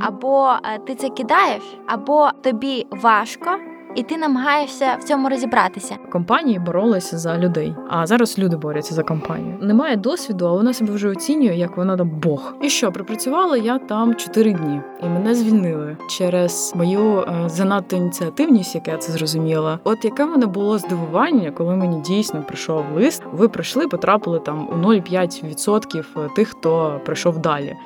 Або е, ти це кидаєш, або тобі важко. І ти намагаєшся в цьому розібратися. Компанії боролися за людей, а зараз люди борються за компанію. Немає досвіду, а вона себе вже оцінює, як вона там Бог. І що пропрацювала я там 4 дні, і мене звільнили через мою е, занадто ініціативність, як я це зрозуміла. От яке мене було здивування, коли мені дійсно прийшов лист. Ви прийшли, потрапили там у 0,5% тих, хто прийшов далі.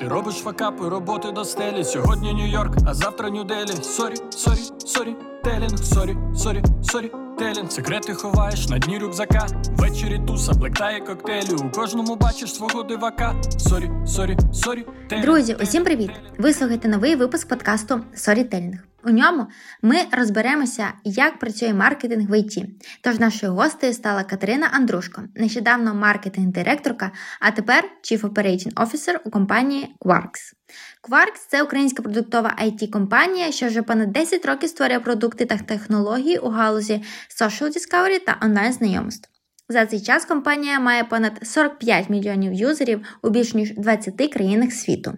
Ти робиш fuckup и, роботи до стелі. Сьогодні Нью-Йорк, а завтра Нью-Делі. Сорі, сорі, сорі, телінг, сорі, сорі, сорі, телінг. Секрети ховаєш на дні рюкзака. Ввечері туса, хлебтає коктейлі. У кожному бачиш свого дивака. Story, story, storytelling. Друзі, усім привіт! Ви слухаєте новий випуск подкасту Storytelling. У ньому ми розберемося, як працює маркетинг в ІТ. Тож нашою гостею стала Катерина Андрушко, нещодавно маркетинг-директорка, а тепер Chief Operating Officer у компанії Quarks. Quarks – це українська продуктова it компанія що вже понад 10 років створює продукти та технології у галузі social discovery та онлайн знайомств. За цей час компанія має понад 45 мільйонів юзерів у більш ніж 20 країнах світу.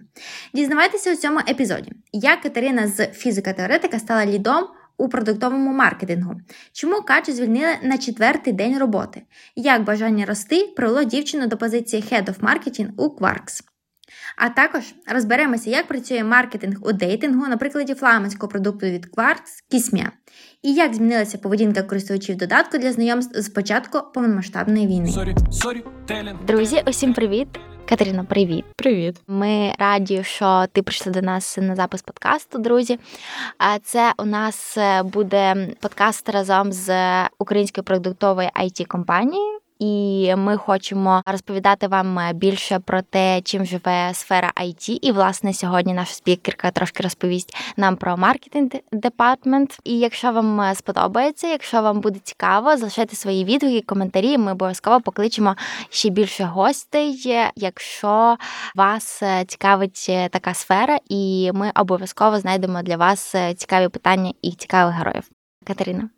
Дізнавайтеся у цьому епізоді, як Катерина з фізика-теоретика стала лідом у продуктовому маркетингу, чому Качу звільнили на четвертий день роботи, як бажання рости привело дівчину до позиції Head of Marketing у Quarks. А також розберемося, як працює маркетинг у дейтингу на прикладі флагманського продукту від Quarks Kismia, і як змінилася поведінка користувачів додатку для знайомств з початку повномасштабної війни. Story, storytelling. Друзі, усім привіт! Катерина, привіт! Привіт. Ми раді, що ти прийшла до нас на запис подкасту, друзі. А це у нас е, буде подкаст разом з українською продуктовою IT компанією і ми хочемо розповідати вам більше про те, чим живе сфера IT. І власне сьогодні наша спікерка трошки розповість нам про marketing department. І якщо вам сподобається, якщо вам буде цікаво, залишайте свої відгуки, коментарі. Ми обов'язково покличемо ще більше гостей, якщо вас цікавить така сфера, і ми обов'язково знайдемо для вас цікаві питання і цікавих героїв. Катерина.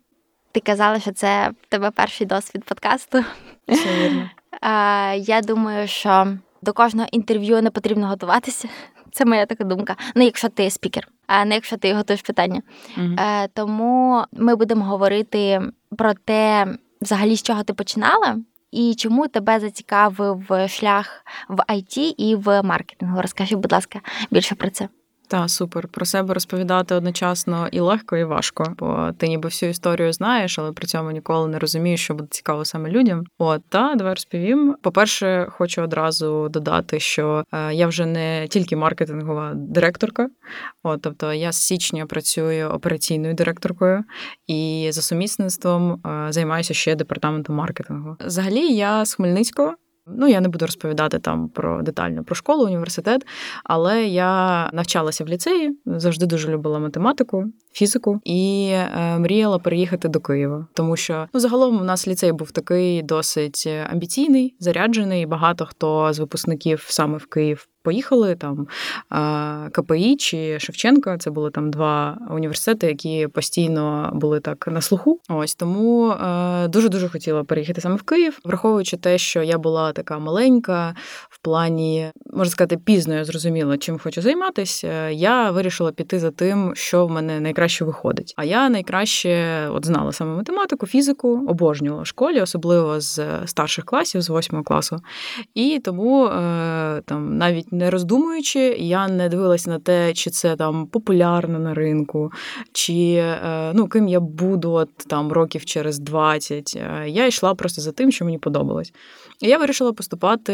Ти казала, що це в тебе перший досвід подкасту. Все вірно. Я думаю, що до кожного інтерв'ю не потрібно готуватися. Це моя така думка. Ну, якщо ти спікер, а не якщо ти готуєш питання. Угу. Тому ми будемо говорити про те, взагалі, з чого ти починала, і чому тебе зацікавив шлях в IT і в маркетингу. Розкажи, будь ласка, більше про це. Та супер про себе розповідати одночасно і легко, і важко, бо ти ніби всю історію знаєш, але при цьому ніколи не розумієш, що буде цікаво саме людям. От та давай розповім. По-перше, хочу одразу додати, що е, я вже не тільки маркетингова директорка, от тобто я з січня працюю операційною директоркою і за сумісництвом е, займаюся ще департаментом маркетингу. Взагалі, я з Хмельницького. Ну, я не буду розповідати там про детально про школу, університет, але я навчалася в ліцеї, завжди дуже любила математику, фізику і е, мріяла переїхати до Києва, тому що ну загалом у нас ліцей був такий досить амбіційний, заряджений. Багато хто з випускників саме в Київ поїхали там КПІ чи Шевченка. Це були там два університети, які постійно були так на слуху. Ось тому дуже дуже хотіла переїхати саме в Київ, враховуючи те, що я була така маленька в плані, можна сказати, пізно я зрозуміла, чим хочу займатися. Я вирішила піти за тим, що в мене найкраще виходить. А я найкраще от знала саме математику, фізику, обожнювала в школі, особливо з старших класів, з восьмого класу. І тому е, там навіть не роздумуючи, я не дивилася на те, чи це там популярно на ринку, чи е, ну, ким я буду от, там років через 20. Е, я йшла просто за тим, що мені подобалось. І я вирішила поступати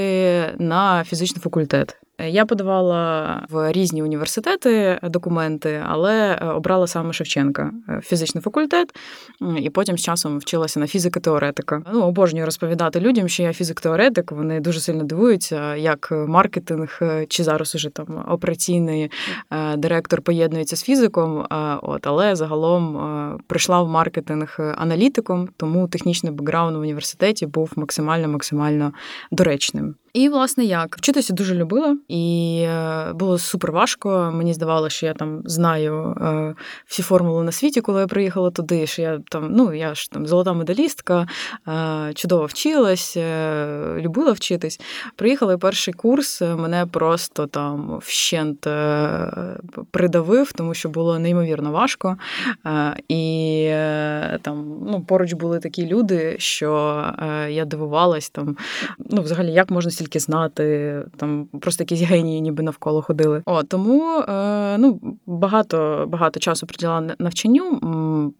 на фізичний факультет. Я подавала в різні університети документи, але е, обрала саме Шевченка е, фізичний факультет, і потім з часом вчилася на фізика-теоретика. Ну, обожнюю розповідати людям, що я фізик-теоретик. Вони дуже сильно дивуються, як маркетинг е, чи зараз уже там операційний директор поєднується з фізиком. От, але загалом прийшла в маркетинг аналітиком, тому технічний бекграунд в університеті був максимально максимально доречним. І, власне, як вчитися дуже любила, і е, було супер важко. Мені здавалося, що я там знаю е, всі формули на світі, коли я приїхала туди. Що я там, ну я ж там золота медалістка, е, чудово вчилась, любила вчитись. Приїхала перший курс, мене просто там вщент придавив, тому що було неймовірно важко. І там ну, поруч були такі люди, що я дивувалась там. Ну, взагалі, як можна стільки знати, там просто якісь генії, ніби навколо ходили. О, тому е, ну, багато багато часу приділяла навчанню.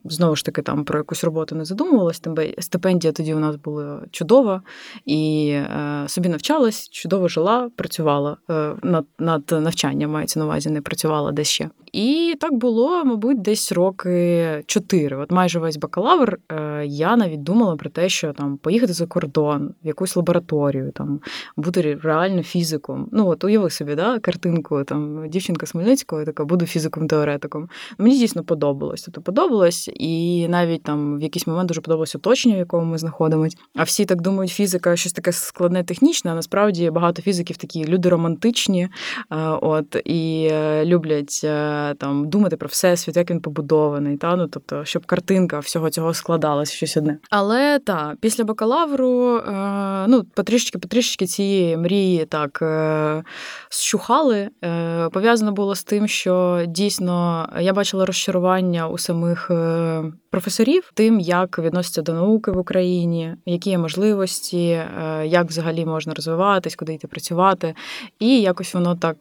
Знову ж таки, там про якусь роботу не задумувалась. Тебе стипендія тоді у нас була чудова і е, собі навчалась, чудово жила, працювала е, над над навчанням, мається на увазі, не працювала десь ще. І так було, мабуть, десь роки чотири. От майже весь бакалавр я навіть думала про те, що там поїхати за кордон, в якусь лабораторію, там бути реально фізиком. Ну от уяви собі, да, картинку там дівчинка Смельницького, така буду фізиком-теоретиком. Мені дійсно подобалось. Тобто подобалось, і навіть там в якийсь момент дуже подобалось оточення, в якому ми знаходимось. А всі так думають, фізика щось таке складне технічне. а Насправді багато фізиків такі люди романтичні, от і е, люблять е, там думати про всесвіт, як він побудований. Та ну тобто, щоб картинка всього цього складалась щось одне. Але так, після бакалавру е, ну потрішечки потрішечки цієї мрії так е, щухали. Е, пов'язано було з тим, що дійсно я бачила розчарування у самих е, професорів, тим, як відносяться до науки в Україні, які є можливості, як взагалі можна розвиватись, куди йти працювати. І якось воно так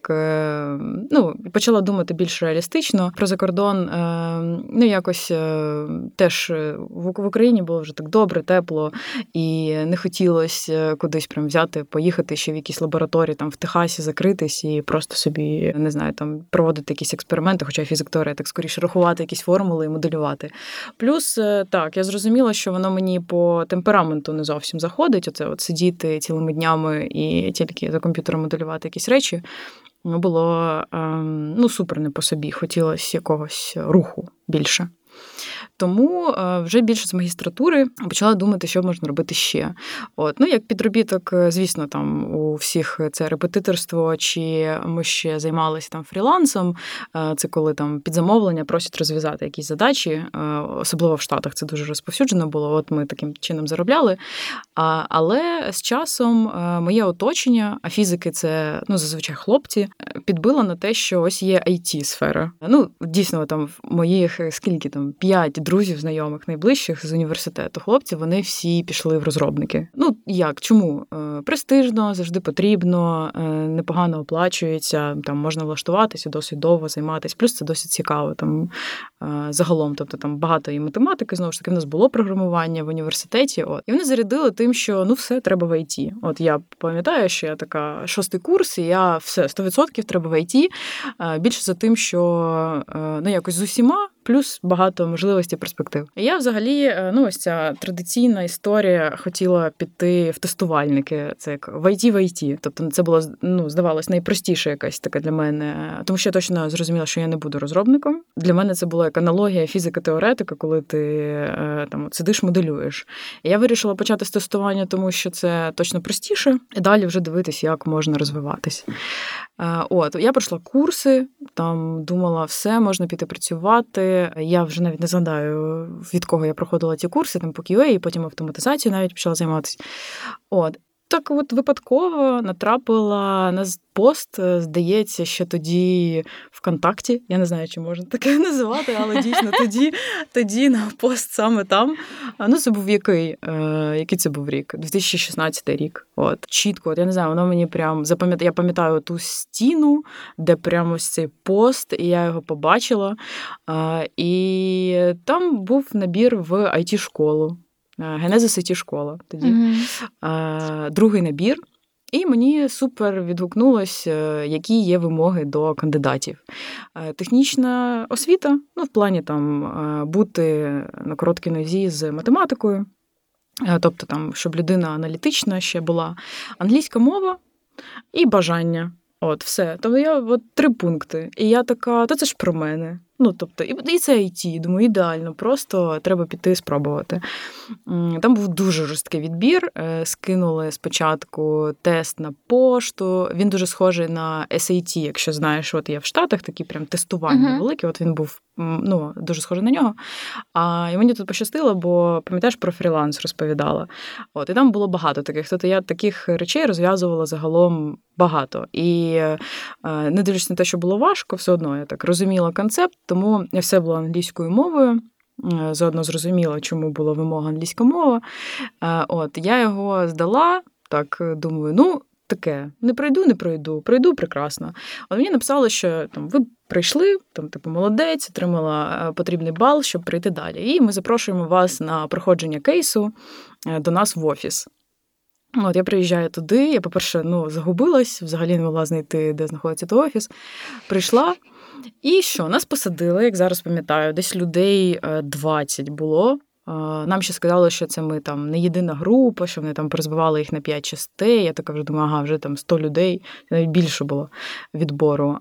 ну, почала думати більш реалістично про закордон. Ну, якось теж в Україні було вже так добре, тепло, і не хотілося кудись прям взяти, поїхати ще в якісь лабораторії там в Техасі, закритись і просто собі не знаю, там проводити якісь експерименти, хоча фізик так скоріше рахувати якісь формули і моделювати. Плюс е, так, я зрозуміла, що воно мені по темпераменту не зовсім заходить. Оце от сидіти цілими днями і тільки за комп'ютером моделювати якісь речі. Було ем, ну, супер не по собі. Хотілося якогось руху більше. Тому е, вже більше з магістратури почала думати, що можна робити ще. От, ну як підробіток, е, звісно, там у всіх це репетиторство, чи ми ще займалися там фрілансом. Е, це коли там під замовлення просять розв'язати якісь задачі, особливо в Штатах це дуже розповсюджено було. От ми таким чином заробляли. Але з часом моє оточення, а фізики це ну зазвичай хлопці, підбило на те, що ось є it сфера Ну дійсно, там в моїх скільки там п'ять друзів, знайомих найближчих з університету, хлопці, вони всі пішли в розробники. Ну як, чому? Е, престижно, завжди потрібно, е, непогано оплачується, там можна влаштуватися, досить довго займатися. Плюс це досить цікаво там е, загалом. Тобто там багато і математики, знову ж таки, в нас було програмування в університеті. От і вони зарядили тим, що ну все треба в ІТ. От я пам'ятаю, що я така шостий курс, і я все 100% треба в ІТ. Більше за тим, що ну якось з усіма плюс багато можливостей перспектив. Я взагалі, е, ну ось ця традиційна історія хотіла піти в тестувальники. Це як в IT в IT. Тобто це було ну, здавалось найпростіше якась така для мене, тому що я точно зрозуміла, що я не буду розробником. Для мене це була як аналогія фізика-теоретика, коли ти е, там сидиш, моделюєш. Я вирішила почати з тестування, тому що це точно простіше, і далі вже дивитись, як можна розвиватись. Е, от я пройшла курси, там думала, все можна піти працювати. Я вже навіть не згадаю, від кого я проходила ці курси, там по QA, і потім автоматизацію навіть почала займатися. От так от випадково натрапила на пост, здається, що тоді ВКонтакті. Я не знаю, чи можна таке називати, але дійсно тоді тоді на пост саме там. Ну, це був який е, який це був рік? 2016 рік. От чітко, от я не знаю, воно мені прям запам'ятає. Я пам'ятаю ту стіну, де прямо ось цей пост, і я його побачила. Е, і там був набір в it школу Генезис it школа тоді. Mm-hmm. Другий набір. І мені супер відгукнулось, е, які є вимоги до кандидатів. Е, технічна освіта, ну, в плані там е, бути на короткій нозі з математикою, тобто, там, щоб людина аналітична ще була, англійська мова і бажання. От, все. Тобто я от три пункти. І я така, та це ж про мене. Ну, тобто, і це IT, думаю, ідеально, просто треба піти спробувати. Там був дуже жорсткий відбір. Е, скинули спочатку тест на пошту. Він дуже схожий на SAT, якщо знаєш, от є в Штатах такі прям тестування uh-huh. великі. От він був ну, дуже схожий на нього. А і мені тут пощастило, бо пам'ятаєш про фріланс розповідала. От, І там було багато таких. Тобто я таких речей розв'язувала загалом багато. І е, не дивлячись на те, що було важко, все одно я так розуміла концепт, тому все було англійською мовою. Е, заодно зрозуміла, чому була вимога англійська мова. Е, от я його здала, так думаю, ну. Таке, не пройду, не пройду, пройду прекрасно. Але мені написали, що там ви прийшли, там, типу, молодець, отримала потрібний бал, щоб прийти далі. І ми запрошуємо вас на проходження кейсу до нас в офіс. От я приїжджаю туди. Я, по-перше, ну, загубилась, взагалі не могла знайти, де знаходиться той офіс. Прийшла. І що? Нас посадили, як зараз пам'ятаю, десь людей 20 е, було. Нам ще сказали, що це ми там не єдина група, що вони там призбивали їх на п'ять частей. Я така вже думаю, ага, вже там 100 людей, навіть більше було відбору.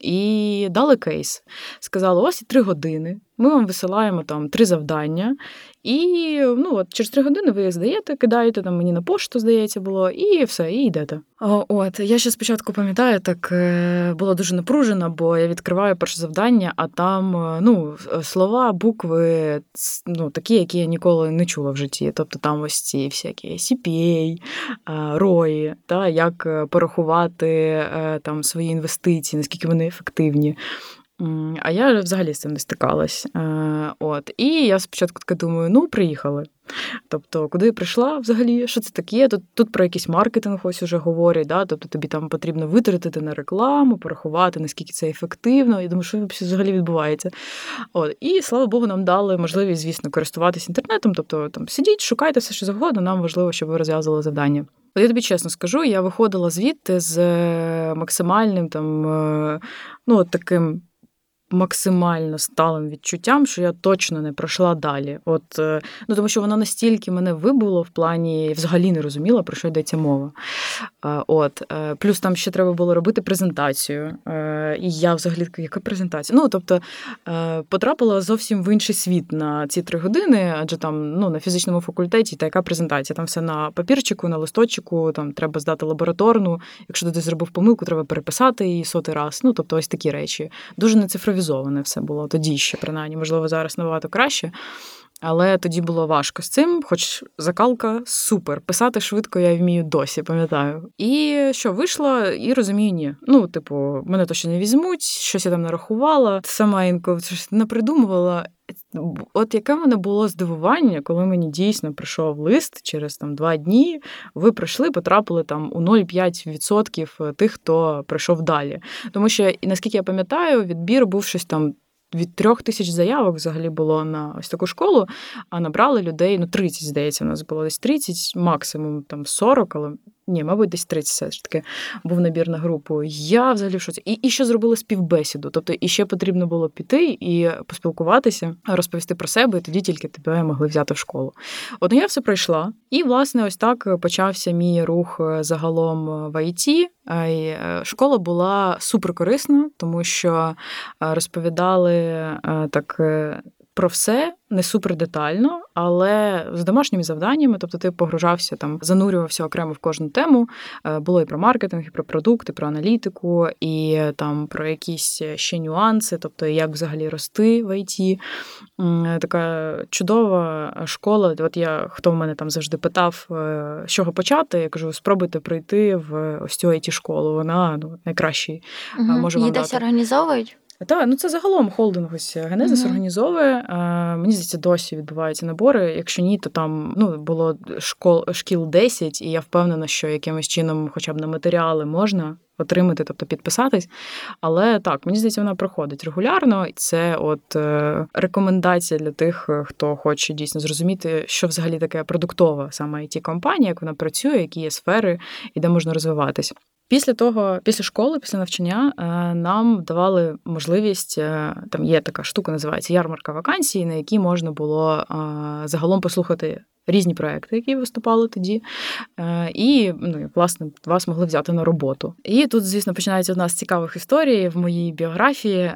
І дали кейс. Сказали, ось і три години. Ми вам висилаємо там три завдання, і ну, от через три години ви здаєте, кидаєте там мені на пошту, здається, було, і все, і йдете. От я ще спочатку пам'ятаю, так е, було дуже напружено, бо я відкриваю перше завдання, а там е, ну, слова, букви ну, такі, які я ніколи не чула в житті. Тобто там ось ці всякі CPA, е, та як порахувати там свої інвестиції, наскільки вони ефективні. А я взагалі з цим не стикалась. Е, от. І я спочатку така думаю, ну, приїхали. Тобто, куди я прийшла взагалі, що це таке? Тут тут про якийсь маркетинг ось уже говорять, да? тобто тобі там потрібно витратити на рекламу, порахувати, наскільки це ефективно. Я думаю, що взагалі відбувається. От. І слава Богу, нам дали можливість, звісно, користуватися інтернетом. Тобто там сидіть, шукайте все, що завгодно, нам важливо, щоб ви розв'язували завдання. От я тобі чесно скажу, я виходила звідти з е, максимальним там, е, ну, таким максимально сталим відчуттям, що я точно не пройшла далі. От, е, ну Тому що воно настільки мене вибуло в плані, взагалі не розуміла, про що йдеться мова. Е, от, е, Плюс там ще треба було робити презентацію. І я взагалі яка презентація? Ну, тобто потрапила зовсім в інший світ на ці три години, адже там ну, на фізичному факультеті та яка презентація? Там все на папірчику, на листочку, там треба здати лабораторну. Якщо ти зробив помилку, треба переписати її сотий раз. Ну, тобто ось такі речі. Дуже не цифрові централізоване все було тоді ще, принаймні, можливо, зараз набагато краще. Але тоді було важко з цим, хоч закалка супер. Писати швидко я вмію досі, пам'ятаю. І що вийшло, і розумію, ні. Ну, типу, мене то ще не візьмуть, щось я там нарахувала, сама інколи не придумувала. От яке мене було здивування, коли мені дійсно прийшов лист через там два дні. Ви прийшли, потрапили там у 0,5% тих, хто прийшов далі. Тому що, наскільки я пам'ятаю, відбір був щось там від трьох тисяч заявок взагалі було на ось таку школу, а набрали людей, ну 30, здається, у нас було десь 30, максимум там 40, але ні, мабуть, десь 30 все ж таки був набір на групу. Я взагалі в шоці. І, і ще зробили співбесіду. Тобто і ще потрібно було піти і поспілкуватися, розповісти про себе, і тоді тільки тебе могли взяти в школу. От я все пройшла. І, власне, ось так почався мій рух е, загалом в ІТ. Е, школа була суперкорисна, тому що е, розповідали так про все не супер детально, але з домашніми завданнями, тобто ти погружався там, занурювався окремо в кожну тему. Е, було і про маркетинг, і про продукти, про аналітику, і там про якісь ще нюанси, тобто як взагалі рости в ІТ. Така чудова школа. От я хто в мене там завжди питав, е, з чого почати, я кажу, спробуйте прийти в ось цю it школу Вона ну, найкращий. Угу. може вам Її десь організовують? Так, ну це загалом холдинг ось Генезис mm-hmm. організовує. А, Мені здається, досі відбуваються набори. Якщо ні, то там ну, було школ шкіл 10, і я впевнена, що якимось чином, хоча б на матеріали можна отримати, тобто підписатись. Але так, мені здається, вона проходить регулярно, і це от е, рекомендація для тих, е, хто хоче дійсно зрозуміти, що взагалі таке продуктова саме it компанія, як вона працює, які є сфери і де можна розвиватись. Після того, після школи, після навчання, е, нам давали можливість. Е, там є така штука, називається ярмарка вакансій, на якій можна було загалом послухати різні проекти, які виступали тоді, е, і ну, власне вас могли взяти на роботу. І тут, звісно, починається одна з цікавих історій в моїй біографії.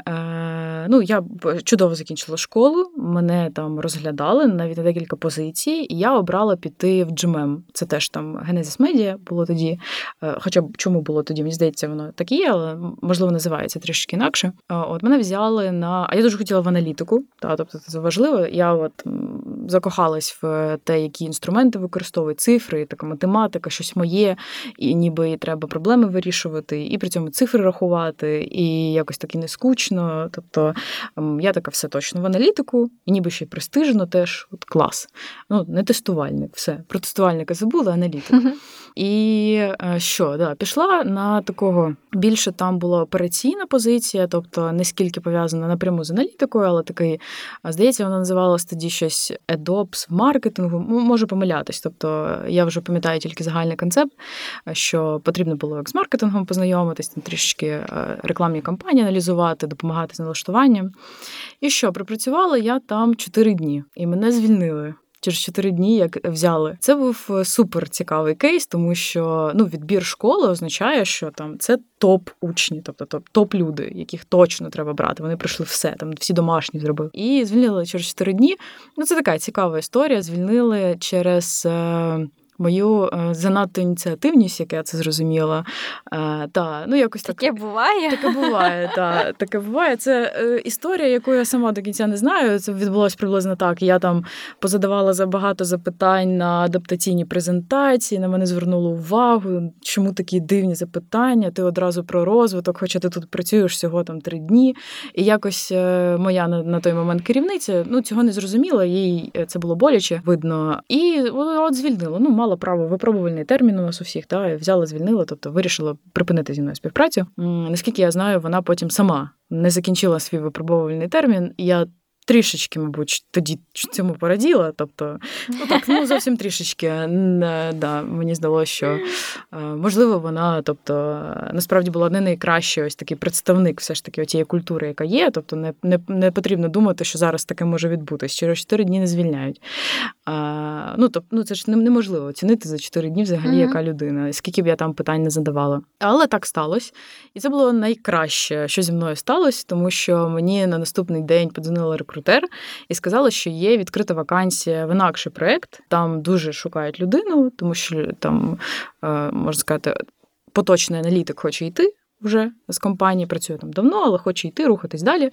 Ну, я чудово закінчила школу, мене там розглядали навіть на декілька позицій, і я обрала піти в GMM. Це теж там Genesis Media було тоді. Хоча б чому було тоді? Мені здається, воно так але можливо називається трішки інакше. От мене взяли на. А я дуже хотіла в аналітику, та тобто це важливо. Я от закохалась в те, які інструменти використовують, цифри, така математика, щось моє, і ніби треба проблеми вирішувати, і при цьому цифри рахувати, і якось так і не скучно. Тобто я така все точно в аналітику, і ніби ще й престижно теж от клас. Ну, не тестувальник, все. Про тестувальника забула, аналітик. І е, що, да, пішла на такого більше там була операційна позиція, тобто не скільки пов'язана напряму з аналітикою, але такий, здається, вона називалась тоді щось EDOPS маркетингу. Можу помилятись. Тобто я вже пам'ятаю тільки загальний концепт, що потрібно було як з маркетингом познайомитись, там трішки е, рекламні кампанії аналізувати, допомагати з налаштуванням. І що, припрацювала я там 4 дні, і мене звільнили через 4 дні, як взяли. Це був е, супер цікавий кейс, тому що ну відбір школи означає, що там це топ учні, тобто топ люди, яких точно треба брати. Вони пройшли все, там всі домашні зробили. І звільнили через 4 дні. Ну це така цікава історія. Звільнили через. Мою е, занадто ініціативність, як я це зрозуміла. Е, та, ну, якось Таке так, буває. Таке буває, та, таке буває. Це е, історія, яку я сама до кінця не знаю. Це відбулося приблизно так. Я там позадавала забагато запитань на адаптаційні презентації, на мене звернуло увагу, чому такі дивні запитання, ти одразу про розвиток, хоча ти тут працюєш всього там три дні. І якось моя на, на той момент керівниця ну, цього не зрозуміла, їй це було боляче, видно. І от звільнило. Ну, мала право випробувальний термін у нас у всіх, та взяла, звільнила, тобто вирішила припинити зі мною співпрацю. Наскільки я знаю, вона потім сама не закінчила свій випробувальний термін. Я трішечки, мабуть, тоді цьому пораділа. Тобто, ну так, ну зовсім трішечки. Да, Мені здалося, що е, можливо вона, тобто, насправді була не найкращий ось такий представник все ж таки тієї культури, яка є. Тобто, не не, не потрібно думати, що зараз таке може відбутися. Через 4 дні не звільняють. А, Ну тобто, ну це ж неможливо оцінити за 4 дні взагалі, mm-hmm. яка людина, скільки б я там питань не задавала. Але так сталося. І це було найкраще, що зі мною сталося, тому що мені на наступний день подзвонила рекрутер рекрутер і сказала, що є відкрита вакансія в інакший проект. Там дуже шукають людину, тому що там е, можна сказати, поточний аналітик хоче йти. Вже з компанії працює там давно, але хоче йти, рухатись далі.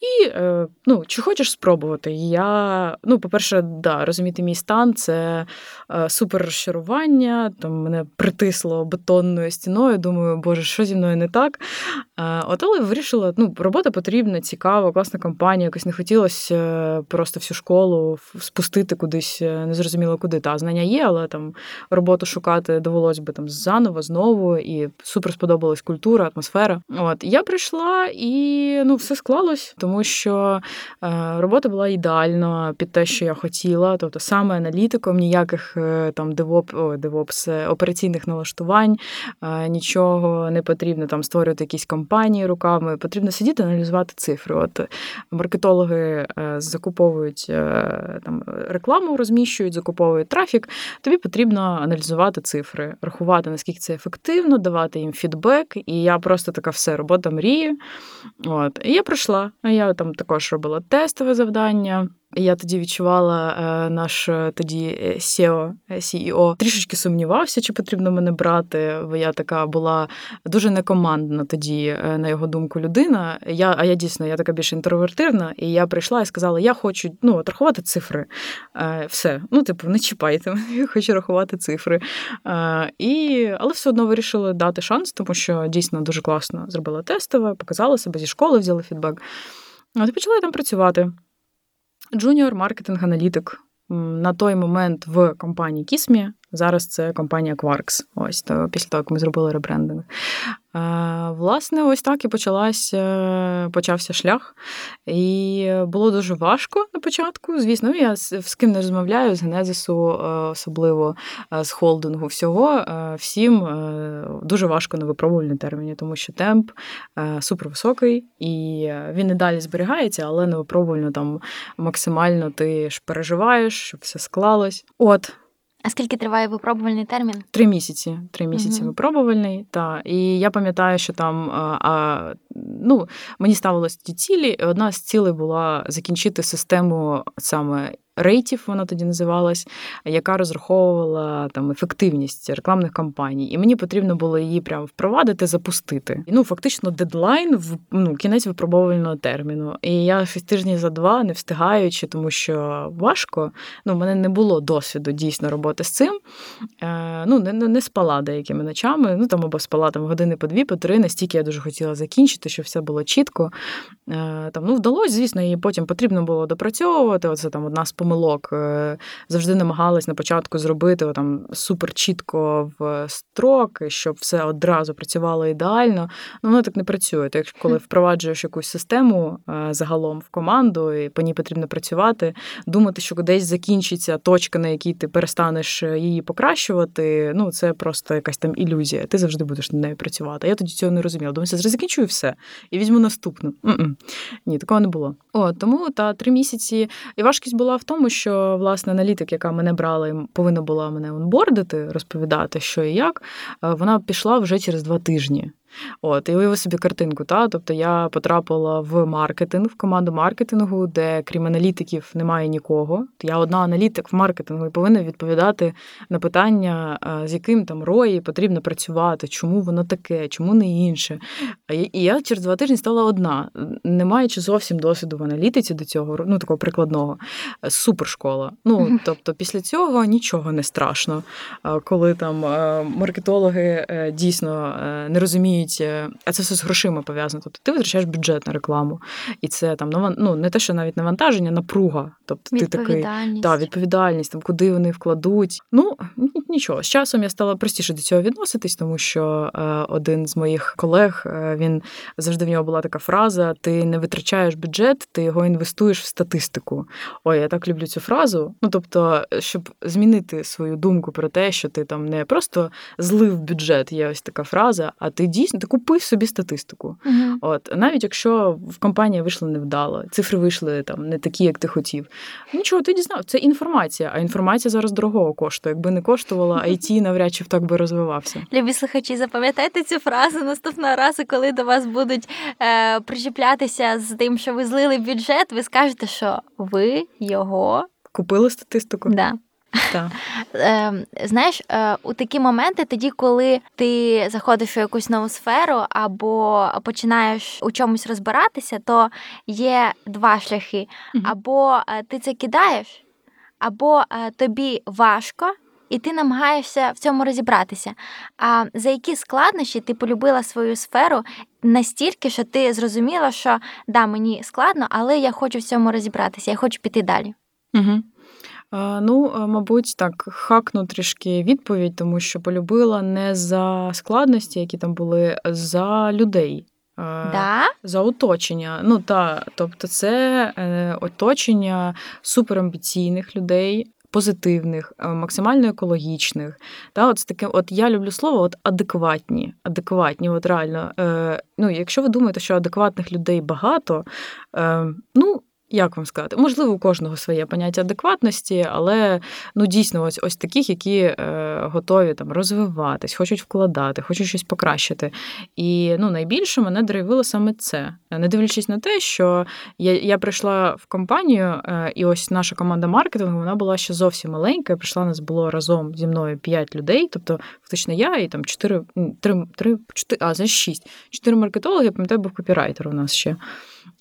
І е, ну, чи хочеш спробувати? Я, ну, по-перше, да, розуміти мій стан це е, супер розчарування. Там мене притисло бетонною стіною. Думаю, боже, що зі мною не так. Е, от але вирішила, ну, робота потрібна, цікава, класна компанія. Якось не хотілося просто всю школу спустити кудись, незрозуміло куди. Та знання є, але там роботу шукати довелось би там заново, знову, і супер сподобалась культура, атмосфера. От я прийшла і ну, все склалось тому що е, робота була ідеальна під те, що я хотіла. Тобто саме аналітиком, ніяких е, там DevOp, о, DevOps, е, операційних налаштувань, нічого не потрібно там створювати якісь компанії руками. Потрібно сидіти, аналізувати цифри. От маркетологи закуповують там рекламу, розміщують, закуповують трафік. Тобі потрібно аналізувати цифри, рахувати, наскільки це ефективно, давати їм фідбек. І я просто така все, робота мрії. От. І я пройшла. Я там також робила тестове завдання. Я тоді відчувала е, наш е, тоді SEO, е, CEO трішечки сумнівався, чи потрібно мене брати. Бо я така була дуже некомандна тоді, на його думку, людина. Я, А я дійсно я така більш інтровертивна, і я прийшла і сказала: я хочу ну, рахувати цифри. Все, ну, типу, не чіпайте мене, я хочу рахувати цифри. І, Але все одно вирішили дати шанс, тому що дійсно дуже класно зробила тестове, показала себе зі школи, взяли фідбек. От почала там працювати. Junior marketing аналітик на той момент в компанії Kismia. Зараз це компанія Quarks. Ось то після того, як ми зробили ребрендинг. Власне, ось так і почалась, е, почався шлях. І було дуже важко на початку. Звісно, я з ким не розмовляю, з Генезису, е, особливо е, з холдингу всього. Всім дуже важко на випробувальній терміні, тому що темп супервисокий, і він і далі зберігається, але на випробувально там максимально ти ж переживаєш, щоб все склалось. От. А скільки триває випробувальний термін? Три місяці. Три місяці угу. випробувальний. Та. І я пам'ятаю, що там а, а, ну, мені ставилось ті цілі, одна з цілей була закінчити систему саме. Рейтів вона тоді називалась, яка розраховувала там ефективність рекламних кампаній, і мені потрібно було її прямо впровадити, запустити. Ну фактично, дедлайн в ну кінець випробовувального терміну. І я щось тижні за два не встигаючи, тому що важко. Ну, в мене не було досвіду дійсно роботи з цим. Е, ну, не, не, не спала деякими ночами. Ну там або спала там години по дві, по три. Настільки я дуже хотіла закінчити, щоб все було чітко. Е, там ну вдалося, звісно, і потім потрібно було допрацьовувати. Оце там одна з помилок. Е, завжди намагалась на початку зробити там супер чітко в строки, щоб все одразу працювало ідеально. Ну воно так не працює. Так коли впроваджуєш якусь систему е, загалом в команду, і по ній потрібно працювати, думати, що десь закінчиться точка, на якій ти перестанеш е, її покращувати. Ну це просто якась там ілюзія. Ти завжди будеш над нею працювати. Я тоді цього не розуміла. Думаю, зараз закінчую все і візьму наступну. Ні, такого не було. О, тому та три місяці. І важкість була в тому, що власне аналітик, яка мене брала, і повинна була мене онбордити, розповідати, що і як. е, Вона пішла вже через два тижні. От, і уяви собі картинку, та тобто я потрапила в маркетинг, в команду маркетингу, де крім аналітиків немає нікого. Я одна аналітик в маркетингу і повинна відповідати на питання, е, з яким там рої потрібно працювати, чому воно таке, чому не інше. І я через два тижні стала одна, не маючи зовсім досвіду в аналітиці до цього, ну такого прикладного. Е, Супершкола. Ну тобто, після цього нічого не страшно. Е, Коли там маркетологи дійсно не розуміють, е, а це все з грошима пов'язано. Тобто ти витрачаєш бюджет на рекламу, і це там наван- ну, не те, що навіть навантаження, напруга. Тобто ти такий. Так, відповідальність, там, куди вони вкладуть. Ну, нічого. З часом я стала простіше до цього відноситись, тому що е, один з моїх колег, е, він завжди в нього була така фраза: ти не витрачаєш бюджет, ти його інвестуєш в статистику. Ой, я так люблю цю фразу. Ну, тобто, щоб змінити свою думку про те, що ти там не просто злив бюджет, є ось така фраза, а ти дійсно ти купив собі статистику. Мгм. От навіть якщо в компанії вийшло невдало, цифри вийшли там не такі, як ти хотів. Нічого, ти дізнав, це інформація, а інформація зараз дорогого коштує. Якби не коштувала, IT навряд чи так би розвивався. Любі слухачі, запам'ятайте цю фразу наступного разу, коли до вас будуть е, причіплятися з тим, що ви злили бюджет, ви скажете, що ви його Купили статистику. да. Так. Е, знаєш, е, у такі моменти, тоді, коли ти заходиш у якусь нову сферу або починаєш у чомусь розбиратися, то є два шляхи: або е, ти це кидаєш, або е, тобі важко. І ти намагаєшся в цьому розібратися. А за які складнощі ти полюбила свою сферу настільки, що ти зрозуміла, що да, мені складно, але я хочу в цьому розібратися, я хочу піти далі. Угу. Ну, мабуть, так, хакну трішки відповідь, тому що полюбила не за складності, які там були, а за людей. Е, Да? За оточення. Ну та, тобто, це е, оточення суперамбіційних людей. Позитивних, е, максимально екологічних. Та, от з таким, от я люблю слово от адекватні. Адекватні, от реально. Е, ну, якщо ви думаєте, що адекватних людей багато, е, ну. Як вам сказати? Можливо, у кожного своє поняття адекватності, але ну дійсно, ось ось таких, які е, готові там розвиватись, хочуть вкладати, хочуть щось покращити. І ну, найбільше мене драйвило саме це, не дивлячись на те, що я я прийшла в компанію, е, і ось наша команда маркетингу вона була ще зовсім маленька. Прийшла нас було разом зі мною 5 людей, тобто фактично я і там 4, 3, 3 4, а за 6. 4 маркетологи, пам'ятаю, був копірайтер у нас ще.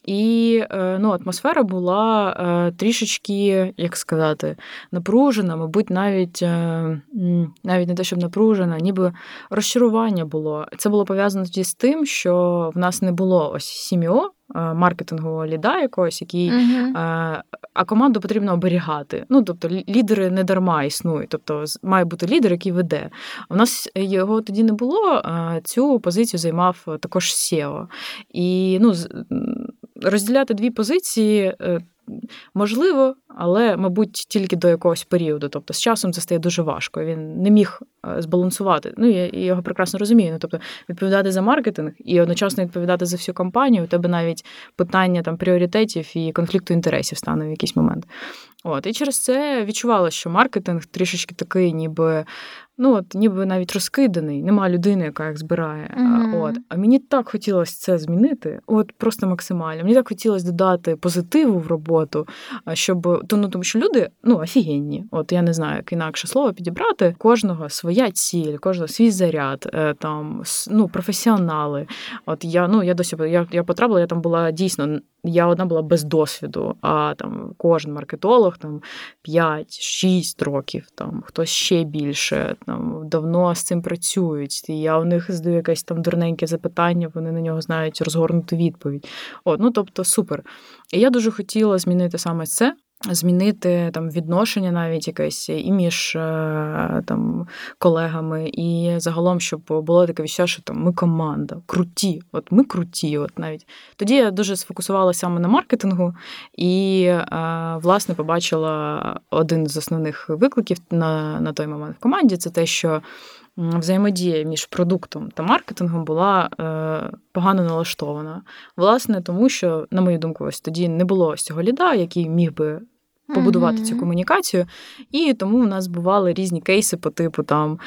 І ну, атмосфера була е, трішечки, як сказати, напружена, мабуть, навіть е, навіть не те, щоб напружена, ніби розчарування було. Це було пов'язано тоді з тим, що в нас не було ось сім'о. Маркетингового ліда якогось, який Мгм. а, а команду потрібно оберігати. Ну тобто лідери не дарма існують. Тобто має бути лідер, який веде. У нас його тоді не було. а Цю позицію займав також SEO. І ну, розділяти дві позиції. Можливо, але, мабуть, тільки до якогось періоду. Тобто, з часом це стає дуже важко. Він не міг е, збалансувати. Ну, я його прекрасно розумію. Ну, тобто, відповідати за маркетинг і одночасно відповідати за всю компанію. У тебе навіть питання там пріоритетів і конфлікту інтересів стане в якийсь момент. От, і через це відчувала, що маркетинг трішечки такий, ніби ну от ніби навіть розкиданий, нема людини, яка їх збирає. Мгм. От. А мені так хотілося це змінити, от просто максимально. Мені так хотілося додати позитиву в роботу, а, щоб то, ну, тому що люди ну, офігенні. От я не знаю, як інакше слово підібрати. Кожного своя ціль, кожного свій заряд, е, там ну, професіонали. От я ну я досі я, я потрапила, я там була дійсно. Я одна була без досвіду, а там кожен маркетолог там 5-6 років, там хтось ще більше, там давно з цим працюють. І я у них задаю якесь там дурненьке запитання, вони на нього знають розгорнуту відповідь. От, ну тобто супер. І я дуже хотіла змінити саме це. Змінити там відношення навіть якесь і між е, там колегами, і загалом, щоб було таке відчуття, що там ми команда, круті. От ми круті. От навіть тоді я дуже сфокусувалася саме на маркетингу, і е, власне побачила один з основних викликів на, на той момент в команді. Це те, що взаємодія між продуктом та маркетингом була е, погано налаштована. Власне, тому що, на мою думку, ось тоді не було ось цього ліда, який міг би побудувати цю комунікацію. І тому у нас бували різні кейси по типу там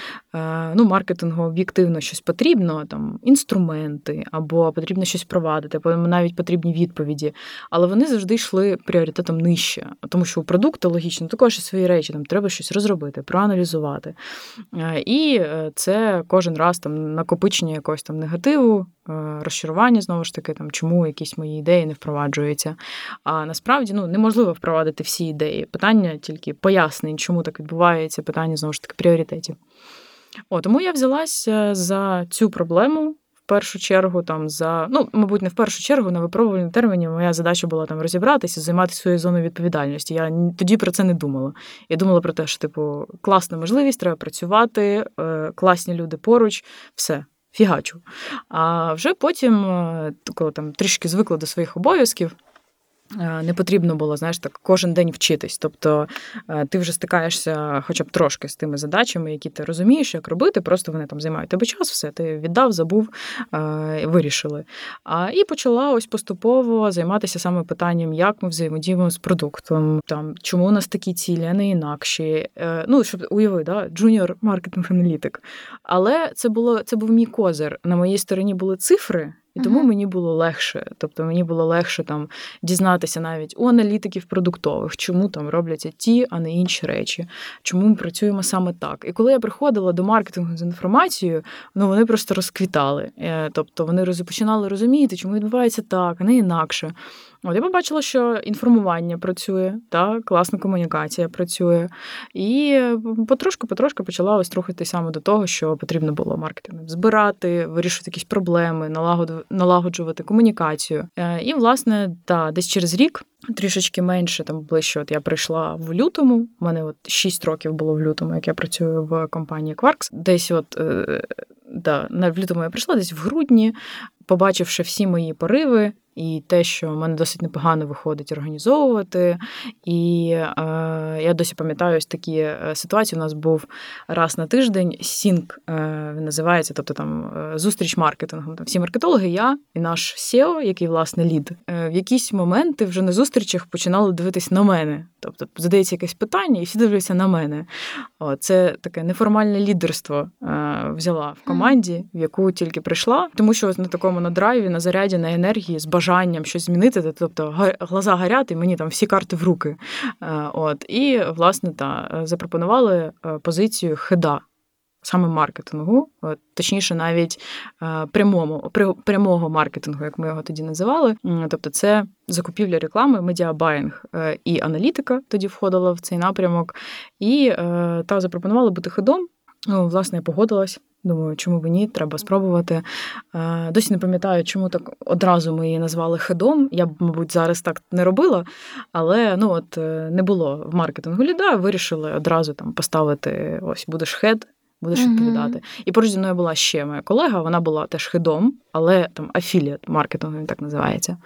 ну, маркетингу об'єктивно щось потрібно, там інструменти, або потрібно щось провадити, або навіть потрібні відповіді. Але вони завжди йшли пріоритетом нижче, тому що у продукту логічно також є свої речі, там треба щось розробити, проаналізувати. Е, І е, це кожен раз там накопичення якогось там негативу, е, розчарування знову ж таки, там чому якісь мої ідеї не впроваджуються. А насправді ну неможливо впровадити всі ідеї. Питання тільки пояснень, чому так відбувається, питання знову ж таки пріоритетів. О, тому я взялася за цю проблему. В першу чергу, там за ну, мабуть, не в першу чергу на випробувальному терміні моя задача була там розібратися, займатися своєю зоною відповідальності. Я тоді про це не думала. Я думала про те, що типу класна можливість, треба працювати, е, класні люди поруч, все. Фігачу. А вже потім, е, коли там трішки звикла до своїх обов'язків, не потрібно було, знаєш, так кожен день вчитись. Тобто е, ти вже стикаєшся хоча б трошки з тими задачами, які ти розумієш, як робити, просто вони там займають тебе час, все, ти віддав, забув, е, вирішили. А, і почала ось поступово займатися саме питанням, як ми взаємодіємо з продуктом, там, чому у нас такі цілі, а не інакші. Е, ну, щоб уяви, да, junior marketing аналітик. Але це було це був мій козир. На моїй стороні були цифри, і тому Мгм. мені було легше. Тобто мені було легше там дізнатися навіть у аналітиків продуктових, чому там робляться ті, а не інші речі, чому ми працюємо саме так. І коли я приходила до маркетингу з інформацією, ну вони просто розквітали. Е, Тобто вони розпочинали розуміти, чому відбувається так, а не інакше. От я побачила, що інформування працює, та класна комунікація працює. І потрошку-потрошку почала ось рухатись саме до того, що потрібно було маркетинг збирати, вирішувати якісь проблеми, налагоджувати комунікацію. Е, І, власне, та, десь через рік. Трішечки менше там ближче. От я прийшла в лютому. У мене от 6 років було в лютому, як я працюю в компанії Quarks. Десь, от е, да, на в лютому я прийшла, десь в грудні, побачивши всі мої пориви і те, що в мене досить непогано виходить організовувати. І е, я досі пам'ятаю ось такі е, ситуації. У нас був раз на тиждень сінк е, він називається, тобто там е, зустріч маркетингу. Там всі маркетологи, я і наш SEO, який власне лід, е, в якісь моменти вже на зустрічах починали дивитись на мене. Тобто задається якесь питання, і всі дивляться на мене. О, це таке неформальне лідерство е, взяла в команді, в яку тільки прийшла, тому що на такому на драйві, на заряді, на енергії, з бажанням щось змінити. Тобто глаза горять, і мені там всі карти в руки. Е, От і власне та е, запропонували е, позицію хеда. Саме маркетингу, точніше, навіть прямому прямого маркетингу, як ми його тоді називали. Тобто, це закупівля реклами, медіабаїнг і аналітика тоді входила в цей напрямок. І та запропонували бути хедом. Ну, власне, я погодилась. Думаю, чому б ні, треба спробувати. Е, Досі не пам'ятаю, чому так одразу ми її назвали head ом. Я б, мабуть, зараз так не робила, але ну от е, не було в маркетингу lead а. Вирішили одразу там поставити: ось будеш head, будеш Мгм. відповідати. І поруч зі мною була ще моя колега. Вона була теж head ом, але там affiliate маркетингу, він так називається,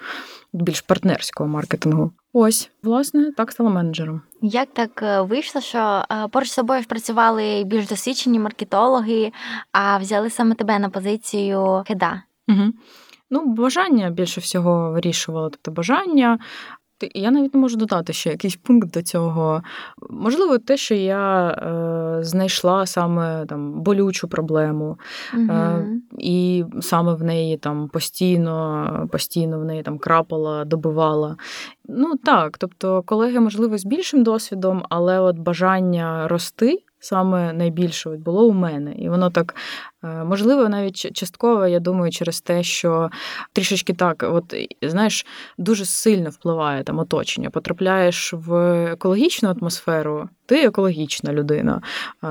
більш партнерського маркетингу. Ось, власне, так стала менеджером. Як так е, вийшло, що е, поруч з собою ж працювали більш досвідчені маркетологи, а взяли саме тебе на позицію хеда? Угу. Ну, бажання більше всього вирішувало. Тобто бажання. Я навіть не можу додати ще якийсь пункт до цього. Можливо, те, що я е, знайшла саме там болючу проблему, Угу. е, і саме в неї там постійно, постійно в неї там крапала, добивала. Ну так, тобто колеги, можливо, з більшим досвідом, але от бажання рости. Саме найбільше от було у мене, і воно так е, можливо, навіть частково, я думаю, через те, що трішечки так, от знаєш, дуже сильно впливає там оточення. Потрапляєш в екологічну атмосферу, ти екологічна людина.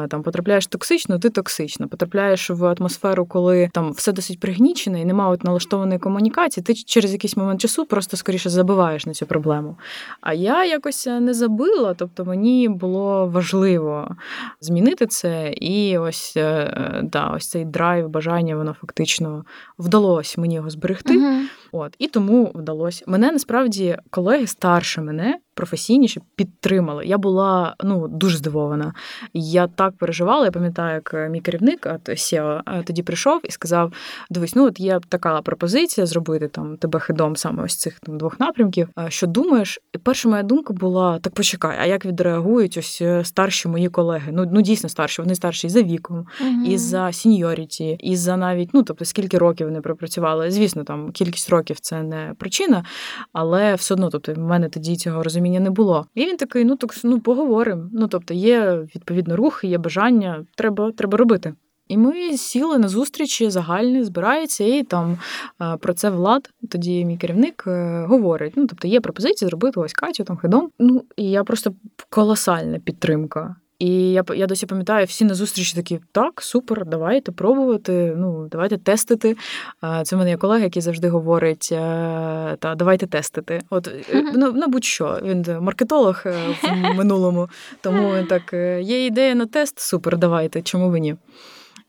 Там потрапляєш токсично, ти токсична. Потрапляєш в атмосферу, коли там все досить пригнічене і немає налаштованої комунікації. Ти через якийсь момент часу просто скоріше забиваєш на цю проблему. А я якось не забила, тобто мені було важливо змінити це, і ось е, да, ось цей драйв, бажання, воно фактично вдалося мені його зберегти. Угу. От і тому вдалося. Мене насправді колеги старше мене професійніше підтримали. Я була ну дуже здивована. Я так переживала. Я пам'ятаю, як е, мій керівник от Сєва е, тоді прийшов і сказав: Дивись, ну от є така пропозиція зробити там тебе head ом саме ось цих там двох напрямків. Е, що думаєш? І перша моя думка була: так почекай, а як відреагують ось старші мої колеги? Ну ну дійсно старші, вони старші і за віком, Угу. і за seniority, і за навіть ну тобто скільки років вони пропрацювали. Звісно, там кількість років це не причина, але все одно, тобто в мене тоді цього розуміння не було. І він такий: ну так ну поговоримо. Ну тобто, є відповідно рух, є бажання, треба, треба робити. І ми сіли на зустрічі загальні, збирається, і там е, про це влад, тоді мій керівник е, говорить. Ну, тобто є пропозиція зробити ось Катю там хидом. Ну і я просто колосальна підтримка. І я я досі пам'ятаю, всі на зустрічі такі: так, супер, давайте пробувати. Ну, давайте тестити. Це в мене є колега, який завжди говорить: та давайте тестити. От ну, ну будь-що. Він маркетолог е, в минулому, тому він так є ідея на тест, супер, давайте. Чому ви ні?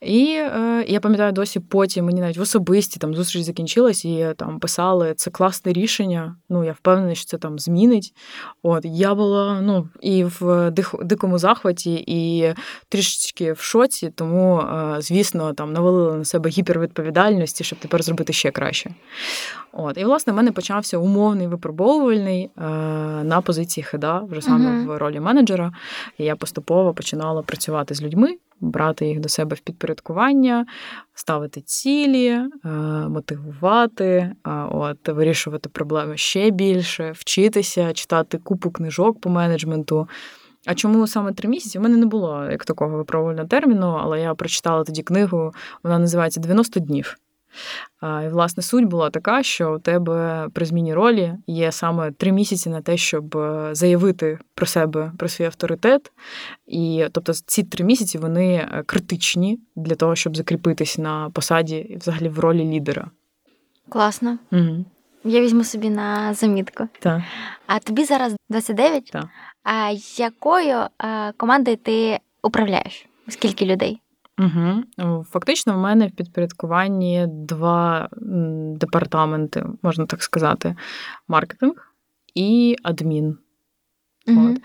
І е, я пам'ятаю досі потім мені навіть в особисті там зустріч закінчилась, і там писали це класне рішення. Ну я впевнена, що це там змінить. От я була ну і в дих, дикому захваті, і трішечки в шоці, тому, е, звісно, там навалили на себе гіпервідповідальності, щоб тепер зробити ще краще. От, і власне в мене почався умовний випробовувальний е, на позиції хеда, вже саме uh-huh. в ролі менеджера. І я поступово починала працювати з людьми брати їх до себе в підпорядкування, ставити цілі, е, мотивувати, от, вирішувати проблеми ще більше, вчитися, читати купу книжок по менеджменту. А чому саме три місяці? У мене не було як такого виправлення терміну, але я прочитала тоді книгу, вона називається «90 днів. І, власне, суть була така, що у тебе при зміні ролі є саме три місяці на те, щоб е, заявити про себе, про свій авторитет. І тобто ці три місяці вони е, критичні для того, щоб закріпитись на посаді і взагалі в ролі лідера. Класно. Угу. Я візьму собі на замітку. Так. А тобі зараз 29? Так. А якою е, командою ти управляєш? Скільки людей? Угу. Фактично, в мене в підпорядкуванні два департаменти, можна так сказати: маркетинг і адмін. Угу.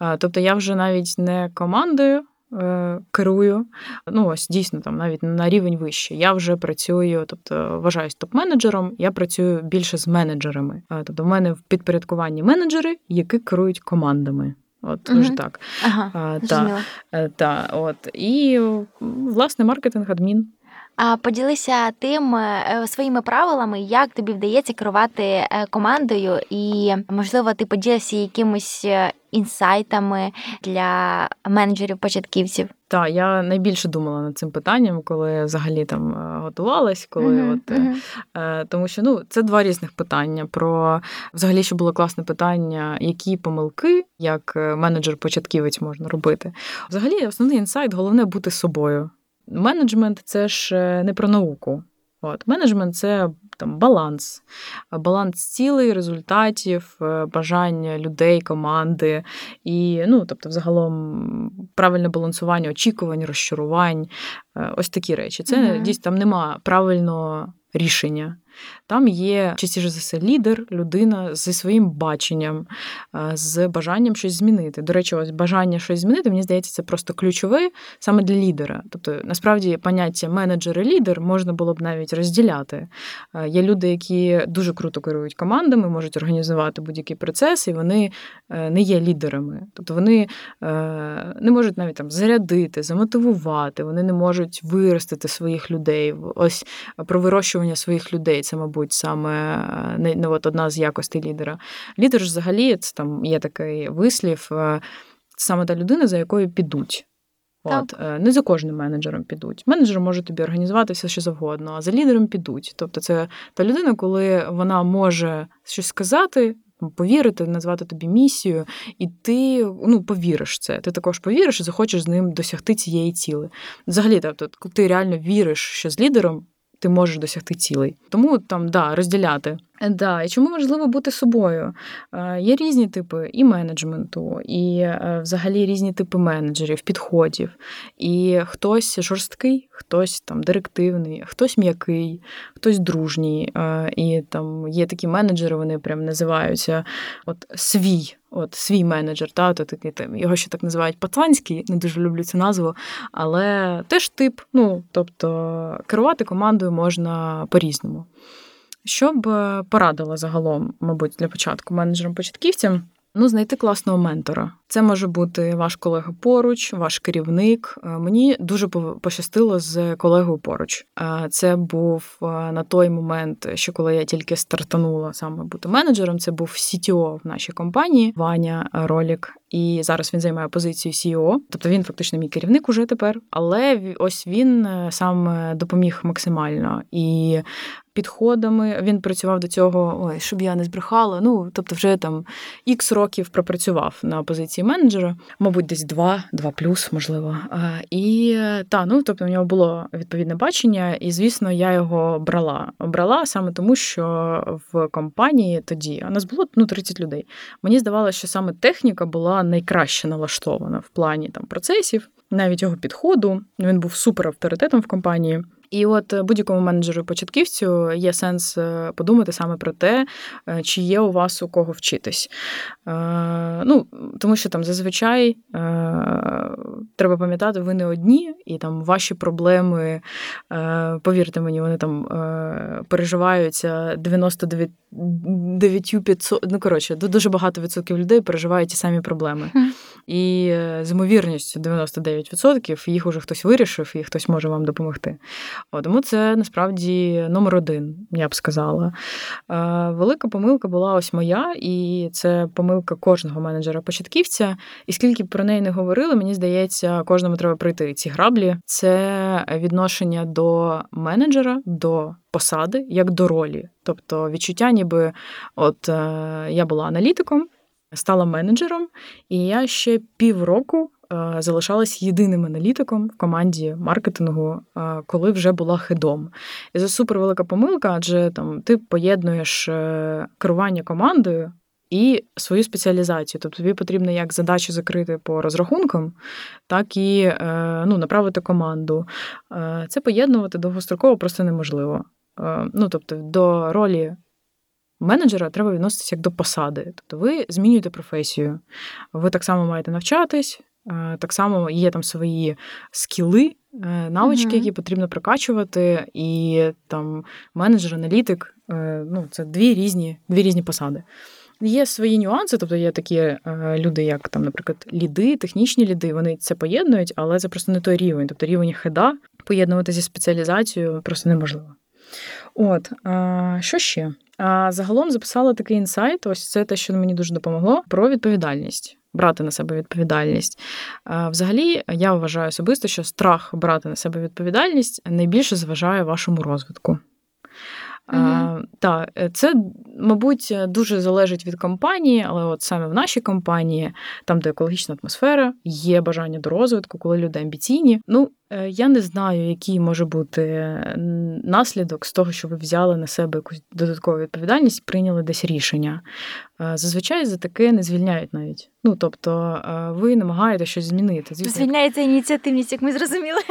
От. Тобто я вже навіть не командою е, керую, ну ось дійсно там навіть на рівень вище. Я вже працюю, тобто вважаюсь топ-менеджером, я працюю більше з менеджерами. Тобто в мене в підпорядкуванні менеджери, які керують командами. От угу. так. Ага, а, та, е, та, от. І, власне, маркетинг адмін. А поділися тим е, своїми правилами, як тобі вдається керувати е, командою, і можливо, ти поділишся якимось інсайтами для менеджерів-початківців. Так, я найбільше думала над цим питанням, коли взагалі там готувалась, коли uh-huh, от uh-huh. тому, що ну це два різних питання. Про взагалі ще було класне питання, які помилки як менеджер-початківець можна робити. Взагалі, основний інсайт головне бути собою. Менеджмент це ж не про науку. От менеджмент це там баланс, баланс цілей, результатів, е, бажання людей, команди і, ну, тобто, взагалом, правильне балансування очікувань, розчарувань. Е, ось такі речі. Це mm-hmm. дійсно там нема правильного рішення. Там є частіше за все лідер, людина зі своїм баченням, з бажанням щось змінити. До речі, ось бажання щось змінити, мені здається, це просто ключове саме для лідера. Тобто, насправді, поняття менеджер і лідер можна було б навіть розділяти. Є люди, які дуже круто керують командами, можуть організувати будь-який процес, і вони е, не є лідерами. Тобто вони е, не можуть навіть там зарядити, замотивувати, вони не можуть виростити своїх людей. Ось про вирощування своїх людей. Це, мабуть, саме е, не от одна з якостей лідера. Лідер ж взагалі це там є такий вислів, це саме та людина, за якою підуть. От не за кожним менеджером підуть. Менеджер може тобі організувати все, що завгодно, а за лідером підуть. Тобто, це та людина, коли вона може щось сказати, повірити, назвати тобі місію, і ти ну, повіриш це. Ти також повіриш і захочеш з ним досягти цієї ціли. Взагалі, тобто, коли ти реально віриш, що з лідером ти можеш досягти цілей. Тому там да, розділяти. Да, І чому важливо бути собою? Е, є різні типи і менеджменту, і е, взагалі різні типи менеджерів, підходів. І хтось жорсткий, хтось там директивний, хтось м'який, хтось дружній. Е, і там є такі менеджери, вони прям називаються от свій. От свій менеджер, та то такий там його ще так називають пацанський, не дуже люблю цю назву, але теж тип. Ну тобто керувати командою можна по-різному. Що б е, порадила загалом, мабуть, для початку менеджерам-початківцям? Ну, знайти класного ментора. Це може бути ваш колега поруч, ваш керівник. Е, мені дуже пощастило з колегою поруч. Е, це був на той момент, що коли я тільки стартанула саме бути менеджером. Це був CTO в нашій компанії Ваня Ролік. І зараз він займає позицію CEO, тобто він фактично мій керівник уже тепер. Але ось він сам допоміг максимально і підходами. Він працював до цього, ой, щоб я не збрехала. Ну, тобто, вже там ікс років пропрацював на позиції менеджера, мабуть, десь два, два плюс, можливо. І та, ну тобто, у нього було відповідне бачення, і звісно, я його брала. Брала саме тому, що в компанії тоді а нас було ну 30 людей. Мені здавалося, що саме техніка була найкраще налаштована в плані там процесів, навіть його підходу. Він був супер авторитетом в компанії. І от е, будь-якому менеджеру початківцю є сенс е, подумати саме про те, е, чи є у вас у кого вчитись. Ну, Тому що там зазвичай треба пам'ятати, ви не одні, і там ваші проблеми, повірте мені, вони там переживаються 99 500, ну коротше, дуже багато відсотків людей переживають ті самі проблеми. І з ймовірністю 99% їх уже хтось вирішив, і хтось може вам допомогти. Тому це насправді номер один, я б сказала. Велика помилка була ось моя, і це помилка кожного менеджера-початківця. І скільки про неї не говорили, мені здається, кожному треба пройти ці граблі. Це відношення до менеджера, до посади, як до ролі. Тобто відчуття, ніби от е, я була аналітиком, стала менеджером, і я ще півроку. Е, залишалась єдиним аналітиком в команді маркетингу, е, коли вже була хедом. І це супер велика помилка, адже там ти поєднуєш е, керування командою. І свою спеціалізацію. Тобто тобі потрібно як задачу закрити по розрахункам, так і ну, направити команду. Це поєднувати довгостроково просто неможливо. Ну, Тобто, до ролі менеджера треба відноситися як до посади. Тобто ви змінюєте професію. Ви так само маєте навчатись, так само є там свої скіли, е, навички, uh-huh. які потрібно прокачувати, і там менеджер, аналітик е, ну, це дві різні, дві різні посади. Є свої нюанси, тобто є такі люди, як там, наприклад, ліди, технічні ліди, вони це поєднують, але це просто не той рівень. Тобто рівень хеда поєднувати зі спеціалізацією просто неможливо. От, що ще? Загалом записала такий інсайт. Ось це те, що мені дуже допомогло, про відповідальність брати на себе відповідальність. Взагалі, я вважаю особисто, що страх брати на себе відповідальність найбільше зважає вашому розвитку. Mm-hmm. Так, е, це, мабуть, дуже залежить від компанії, але от саме в нашій компанії, там, де екологічна атмосфера, є бажання до розвитку, коли люди амбіційні. Ну, я не знаю, який може бути наслідок з того, що ви взяли на себе якусь додаткову відповідальність, прийняли десь рішення. Е, зазвичай за таке не звільняють навіть. Ну тобто ви намагаєте щось змінити. Звісно, Звільняється ініціативність, як ми зрозуміли.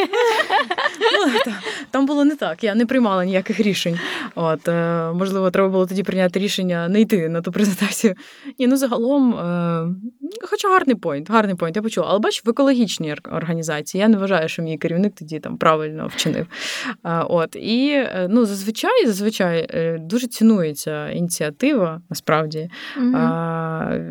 Ну, Там було не так. Я не приймала ніяких рішень. От можливо, треба було тоді прийняти рішення не йти на ту презентацію. Ні, ну загалом, хоча гарний пойнт, гарний пойнт, я почула. Але бач, в екологічній організації я не вважаю, що мій керівник тоді там правильно вчинив. От і е, ну, зазвичай, зазвичай е, дуже цінується ініціатива, насправді mm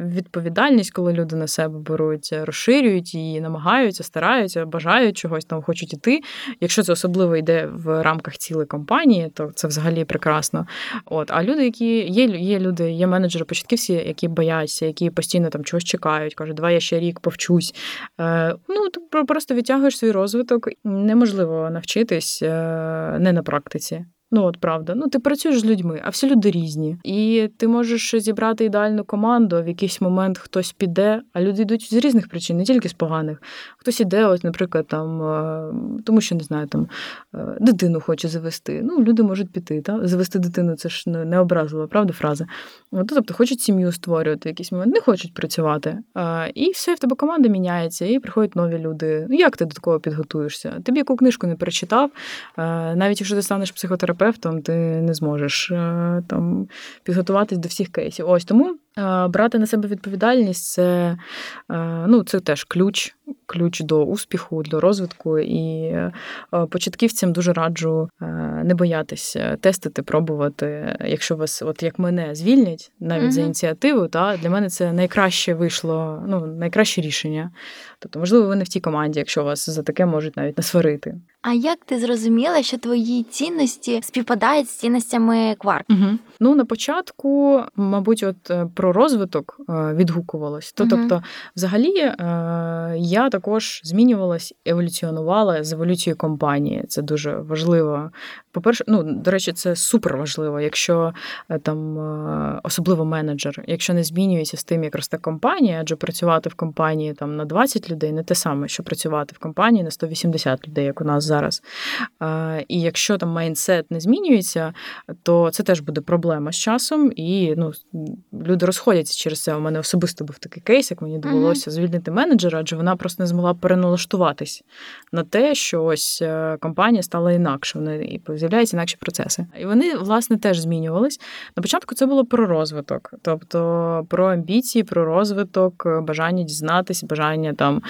відповідальність, коли люди на себе беруть, розширюють її, намагаються, стараються, бажають чогось там, хочуть іти. Якщо це особливо йде в рамках цілої компанії, то це взагалі прекрасно. От, а люди, які є, є люди, є менеджери, початківці, які бояться, які постійно там чогось чекають, кажуть, давай я ще рік повчусь. Е, Ну ти просто відтягуєш свій розвиток. Неможливо навчитись е, не на практиці. Ну, от правда. Ну, ти працюєш з людьми, а всі люди різні. І ти можеш зібрати ідеальну команду, а в якийсь момент хтось піде, а люди йдуть з різних причин, не тільки з поганих. Хтось іде, ось, наприклад, там, е, тому що не знаю, там е, дитину хоче завести. Ну, люди можуть піти. Та? Завести дитину це ж не образлива, правда, фраза. От, тобто хочуть сім'ю створювати в якийсь момент, не хочуть працювати. І все, в тебе команда міняється, і приходять нові люди. Ну, як ти до такого підготуєшся? Ти б яку книжку не перечитав, навіть якщо ти станеш психотерапевтом, терапевтом, ти не зможеш е, там підготуватись до всіх кейсів. Ось тому брати на себе відповідальність це е, ну, це теж ключ, ключ до успіху, до розвитку. І початківцям дуже раджу не боятися тестити, пробувати. Якщо вас, от як мене, звільнять навіть mm-hmm. за ініціативу, та для мене це найкраще вийшло, ну найкраще рішення. Тобто, можливо, ви не в тій команді, якщо вас за таке можуть навіть насварити. А як ти зрозуміла, що твої цінності співпадають з цінностями кварк? Угу. Ну на початку, мабуть, от е, про розвиток е, відгукувалось. То, угу. Тобто, взагалі, е, я також змінювалась, еволюціонувала з еволюцією компанії. Це дуже важливо. По-перше, ну до речі, це супер важливо, якщо там особливо менеджер, якщо не змінюється з тим, як росте компанія, адже працювати в компанії там на 20 людей не те саме, що працювати в компанії на 180 людей, як у нас зараз. І якщо там майндсет не змінюється, то це теж буде проблема з часом. І ну, люди розходяться через це. У мене особисто був такий кейс, як мені довелося звільнити менеджера, адже вона просто не змогла переналаштуватись на те, що ось е, компанія стала інакше, і з'являються інакші процеси. І вони, власне, теж змінювались. На початку це було про розвиток, тобто про амбіції, про розвиток, бажання дізнатися, бажання там.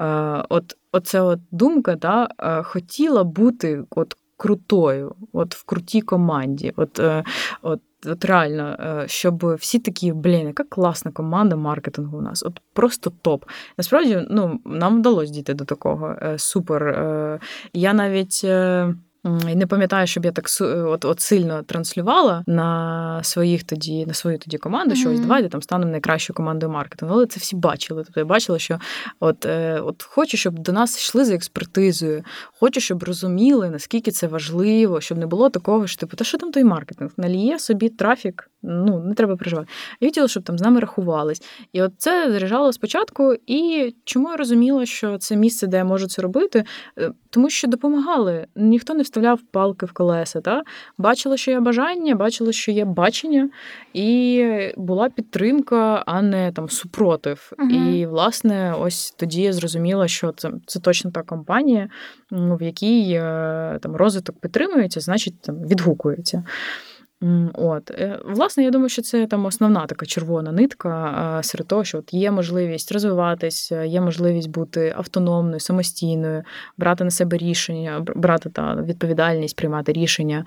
Е, от оце от думка, да, е, хотіла бути от крутою, от в крутій команді. От, е, от От реально, е, щоб всі такі, блін, яка класна команда маркетингу у нас, от просто топ. Насправді, ну, нам вдалося дійти до такого. Супер. Я навіть не пам'ятаю, щоб я так от, от сильно транслювала на своїх тоді, на свою тоді команду, mm-hmm. що ось давайте там станемо найкращою командою маркетингу. Але це всі бачили. Тобто я бачила, що от е, от хочу, щоб до нас йшли за експертизою, хочу, щоб розуміли, наскільки це важливо, щоб не було такого, що типу, та що там той маркетинг? Наліє собі трафік, ну не треба переживати. Я хотіла, щоб там з нами рахувались. І от це заряджало спочатку. І чому я розуміла, що це місце, де я можу це робити, е, тому що допомагали. Ніхто не вставляв палки в колеса. Та? Бачила, що є бажання, бачила, що є бачення, і була підтримка, а не там супротив. Угу. І, власне, ось тоді я зрозуміла, що це це точно та компанія, в якій е, там розвиток підтримується, значить там відгукується. От, е, власне, я думаю, що це там основна така червона нитка серед того, що от є можливість розвиватись, є можливість бути автономною, самостійною, брати на себе рішення, брати та відповідальність, приймати рішення.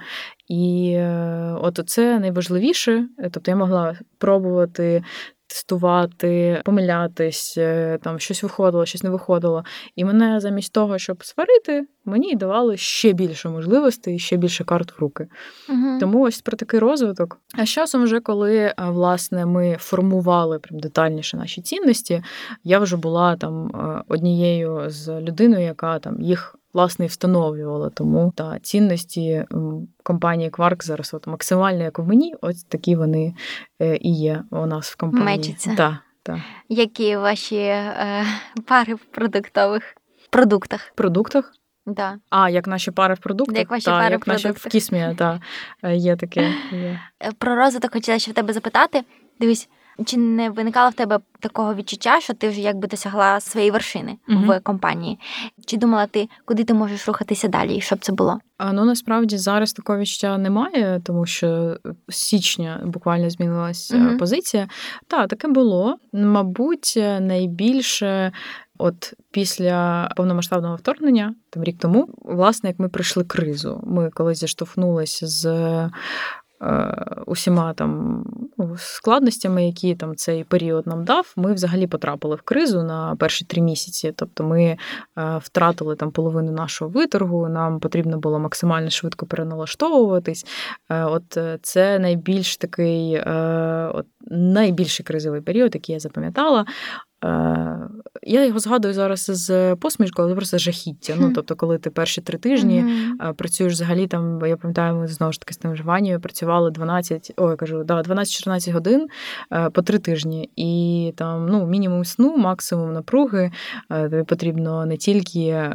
І е, от це найважливіше. Тобто я могла пробувати тестувати, помилятись, е, там щось виходило, щось не виходило. І мене замість того, щоб сварити, мені давали ще більше можливостей, ще більше карт в руки. Угу. Тому ось про такий розвиток. А з часом, вже коли е, власне ми формували прям детальніше наші цінності, я вже була там е, однією з людиною, яка там їх власне і встановлювала. Тому та цінності компанії Quark зараз от максимально як в мені, ось такі вони е, і є у нас в компанії. Мечиться. Да. Які ваші е, пари в продуктових продуктах? Продуктах? Да. А, як наші пари в продуктах? Як ваші та, пари як в наші в продуктах. кісмі, та, е, є таке. Є. Е, Про розвиток хотіла ще в тебе запитати. Дивись, чи не виникало в тебе такого відчуття, що ти вже якби досягла своєї вершини Мгм. в компанії? Чи думала ти, куди ти можеш рухатися далі, і що б це було? А, ну насправді зараз такого відчуття немає, тому що з січня буквально змінилася Мгм. позиція. Так, таке було. Мабуть, найбільше. От після повномасштабного вторгнення, там рік тому, власне, як ми пройшли кризу, ми коли зіштовхнулися з усіма там ну, складностями, які там цей період нам дав, ми взагалі потрапили в кризу на перші три місяці. Тобто ми е, втратили там половину нашого виторгу, нам потрібно було максимально швидко переналаштовуватись. Е, От е, це найбільш такий, е, от найбільший кризовий період, який я запам'ятала. Е, Я його згадую зараз з посмішкою, але просто жахіття. Ну, тобто, коли ти перші три тижні mm-hmm. працюєш взагалі там, я пам'ятаю, ми знову ж таки з тим Ванією працювали 12, ой, кажу, да, 12-14 годин е, по три тижні. І там ну, мінімум сну, максимум напруги. Тобі потрібно не тільки.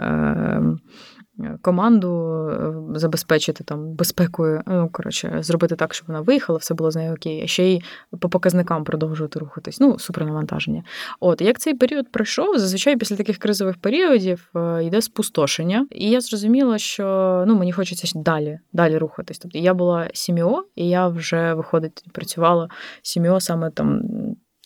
Команду е, забезпечити там безпекою, ну коротше, зробити так, щоб вона виїхала, все було з нею окей, а ще й по показникам продовжувати рухатись. Ну, супернавантаження. От як цей період пройшов, зазвичай після таких кризових періодів е, йде спустошення. І я зрозуміла, що ну мені хочеться далі, далі рухатись. Тобто я була сіміо, і я вже виходить, працювала сіміо саме там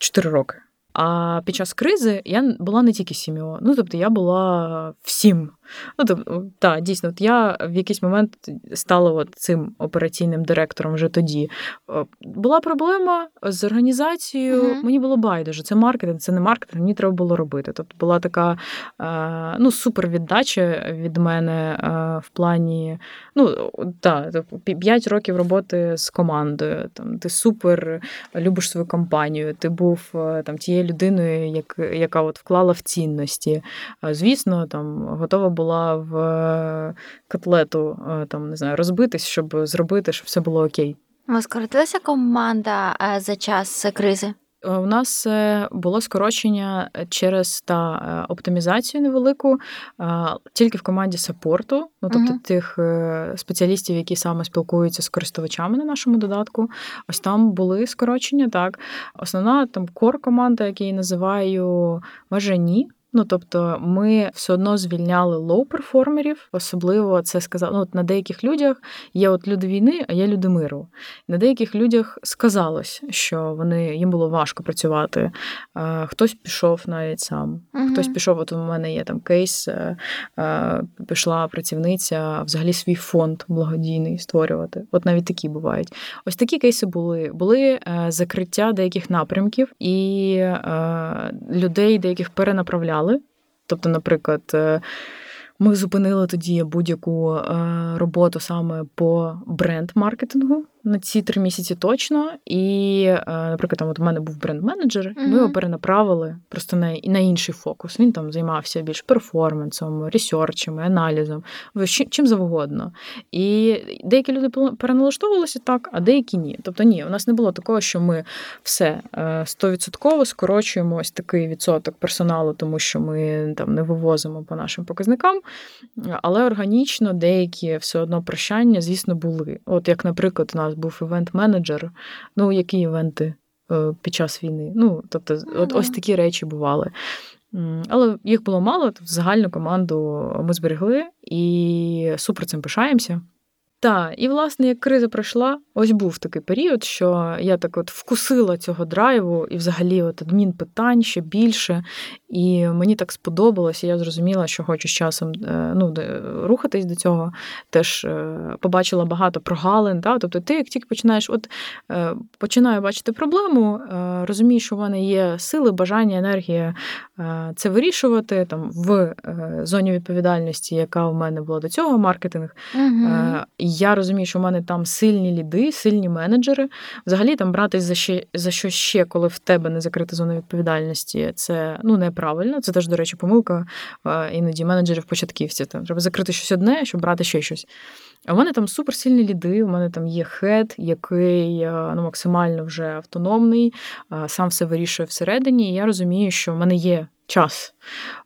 4 роки. А під час кризи я була не тільки сім'єю, ну тобто я була всім. Ну, тобто, так, дійсно, от я в якийсь момент стала от цим операційним директором вже тоді. Е, Була проблема з організацією, Мгм. мені було байдуже. Це маркетинг, це не маркетинг, мені треба було робити. Тобто була така е, ну, супер віддача від мене е, в плані, ну, так, 5 років роботи з командою. Там, ти супер любиш свою компанію, ти був там тією людиною, як, яка от вклала в цінності. Звісно, там готова була в е, котлету е, там, не знаю, розбитись, щоб зробити, щоб все було окей. Вас скоротилася команда е, за час кризи? У нас було скорочення через та оптимізацію невелику, тільки в команді саппорту, ну тобто Мгм. тих спеціалістів, які саме спілкуються з користувачами на нашому додатку. Ось там були скорочення. Так, основна там кор команда, яку я називаю майже ні. Ну, тобто, ми все одно звільняли лоу-перформерів, особливо це сказав. Ну, от на деяких людях є от люди війни, а є люди миру. На деяких людях сказалось, що вони їм було важко працювати. Е, Хтось пішов навіть сам, Мгм. хтось пішов. От у мене є там кейс, е, е, пішла працівниця взагалі свій фонд благодійний створювати. От навіть такі бувають. Ось такі кейси були. Були закриття деяких напрямків і людей деяких перенаправляли. Тобто, наприклад, е, ми зупинили тоді будь-яку е, роботу саме по бренд-маркетингу на ці три місяці точно. І, е, наприклад, там от у мене був бренд-менеджер, Мгм. ми його перенаправили просто на, на інший фокус. Він там займався більш перформансом, ресерчами, аналізом, чим, чим завгодно. І деякі люди переналаштовувалися так, а деякі ні. Тобто, ні, у нас не було такого, що ми все е, стовідсотково скорочуємо ось такий відсоток персоналу, тому що ми там не вивозимо по нашим показникам. Але органічно деякі все одно прощання, звісно, були. От як, наприклад, у нас був івент-менеджер. Ну, які івенти е, під час війни? Ну, тобто, от ось такі речі бували. Але їх було мало, тобто загальну команду ми зберегли і супер цим пишаємося. Так, і власне, як криза пройшла, ось був такий період, що я так от вкусила цього драйву і взагалі от адмін питань ще більше. І мені так сподобалося, я зрозуміла, що хочу з часом е, ну, рухатись до цього. Теж е, побачила багато прогалин. Та? Тобто, ти як тільки починаєш, от е, починаю бачити проблему, розумію, що в мене є сили, бажання, енергія це вирішувати там в зоні відповідальності, яка в мене була до цього, маркетинг. Мгм. Я розумію, що в мене там сильні ліди, сильні менеджери. Взагалі там братись за ще за що ще, коли в тебе не закрита зона відповідальності, це ну неправильно. Це теж, до речі, помилка е, іноді менеджерів початківців. Там треба закрити щось одне, щоб брати ще щось. А в мене там суперсильні ліди. У мене там є хед, який е, ну, максимально вже автономний, е, сам все вирішує всередині. І я розумію, що в мене є час.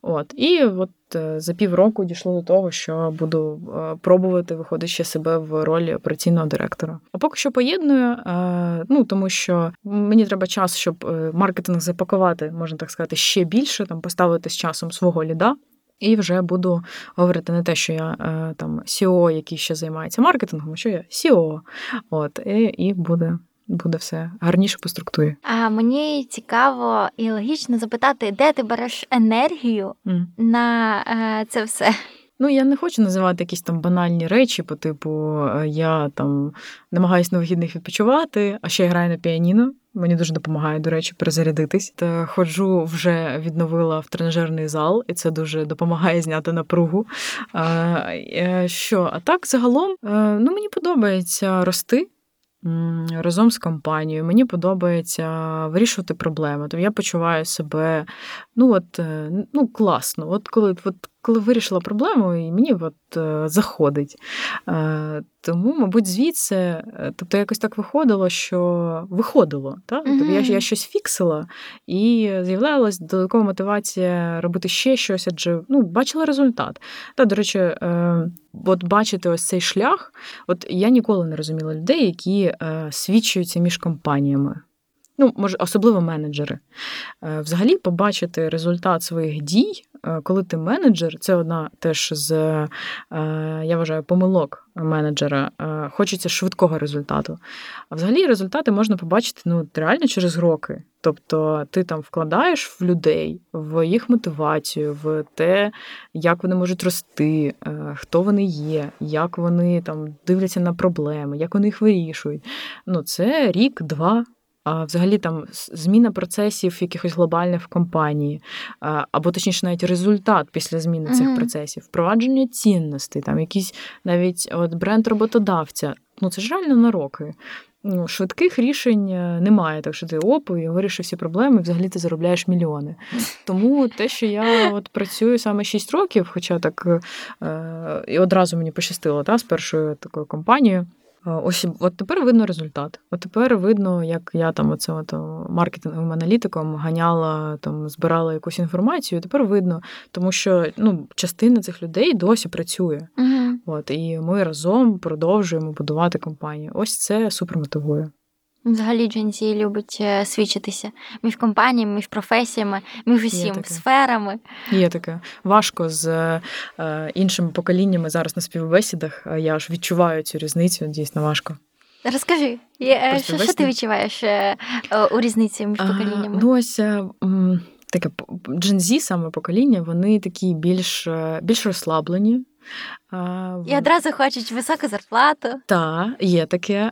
От. І от е, за півроку дійшло до того, що буду е, пробувати виходити ще себе в ролі операційного директора. А поки що поєдную, е, ну тому що мені треба час, щоб маркетинг запакувати, можна так сказати, ще більше, там поставити з часом свого ліда. І вже буду говорити не те, що я там CEO, який ще займається маркетингом, а що я CEO. От, і, і буде буде все гарніше по структурі. А мені цікаво і логічно запитати, де ти береш енергію mm. на е, це все. Ну, я не хочу називати якісь там банальні речі, по типу е, я там намагаюся на вихідних відпочивати, а ще я граю на піаніно. Мені дуже допомагає, до речі, перезарядитись. Та ходжу вже відновила в тренажерний зал, і це дуже допомагає зняти напругу. А, е, Що, а так загалом ну, мені подобається рости разом з компанією. Мені подобається вирішувати проблеми. Тобто я почуваю себе ну от, е, ну, класно. От коли от, коли вирішила проблему, і мені от, е, заходить. Е, тому, мабуть, звідси, тобто якось так виходило, що виходило. Так? Тобто я я щось фіксила, і з'являлась додаткова мотивація робити ще щось, адже ну, бачила результат. Та, До речі, от бачити ось цей шлях, от я ніколи не розуміла людей, які свідчуються між компаніями ну, може, особливо менеджери. Е, взагалі, побачити результат своїх дій, е, коли ти менеджер, це одна теж з, е, я вважаю, помилок менеджера. Хочеться швидкого результату. А взагалі результати можна побачити ну, реально через роки. Тобто ти там вкладаєш в людей, в їх мотивацію, в те, як вони можуть рости, хто вони є, як вони там дивляться на проблеми, як вони їх вирішують. Ну, Це рік, два а взагалі там зміна процесів якихось глобальних в компанії, або точніше, навіть результат після зміни цих mm-hmm. процесів, впровадження цінностей, там якийсь навіть от бренд роботодавця. Ну це ж реально на роки. Ну, Швидких рішень е, немає, так що ти оп, і вирішив всі проблеми, і взагалі ти заробляєш мільйони. Тому те, що я от працюю саме 6 років, хоча так е, і одразу мені пощастило та, з першою такою компанією. Ось от тепер видно результат. От тепер видно, як я там оце от маркетинговим аналітиком ганяла, там збирала якусь інформацію. Тепер видно, тому що ну, частина цих людей досі працює. Угу. От і ми разом продовжуємо будувати компанію. Ось це супер мотивує. Взагалі Джензі любить е, свідчитися між компаніями, між професіями, між усім сферами. Є таке. Важко з е, іншими поколіннями зараз на співбесідах. Я ж відчуваю цю різницю, дійсно важко. Розкажи, е, що, що ти відчуваєш е, у різниці між поколіннями? Ну ось таке Джензі, саме покоління, вони такі більш, більш розслаблені. І одразу хочуть високу зарплату. Так, є таке.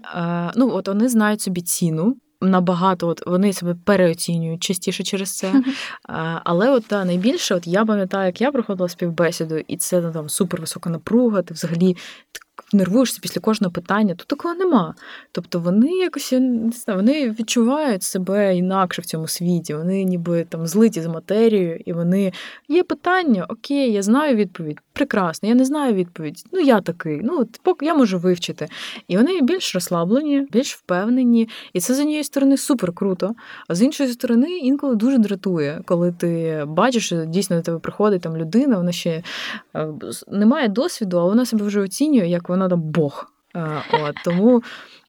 Ну, от вони знають собі ціну. Набагато от вони себе переоцінюють частіше через це. Але от та найбільше, от я пам'ятаю, як я проходила співбесіду, і це ну, там супервисока напруга, ти взагалі нервуєшся після кожного питання, тут такого нема. Тобто вони якось не знаю, вони відчувають себе інакше в цьому світі. Вони ніби там злиті з матерією, і вони є питання, окей, я знаю відповідь. Прекрасно, я не знаю відповідь. Ну я такий. Ну от поки я можу вивчити. І вони більш розслаблені, більш впевнені. І це з однієї сторони супер круто. А з іншої сторони, інколи дуже дратує, коли ти бачиш, що дійсно до тебе приходить там людина, вона ще е, не має досвіду, а вона себе вже оцінює, як вона там Бог. От, Тому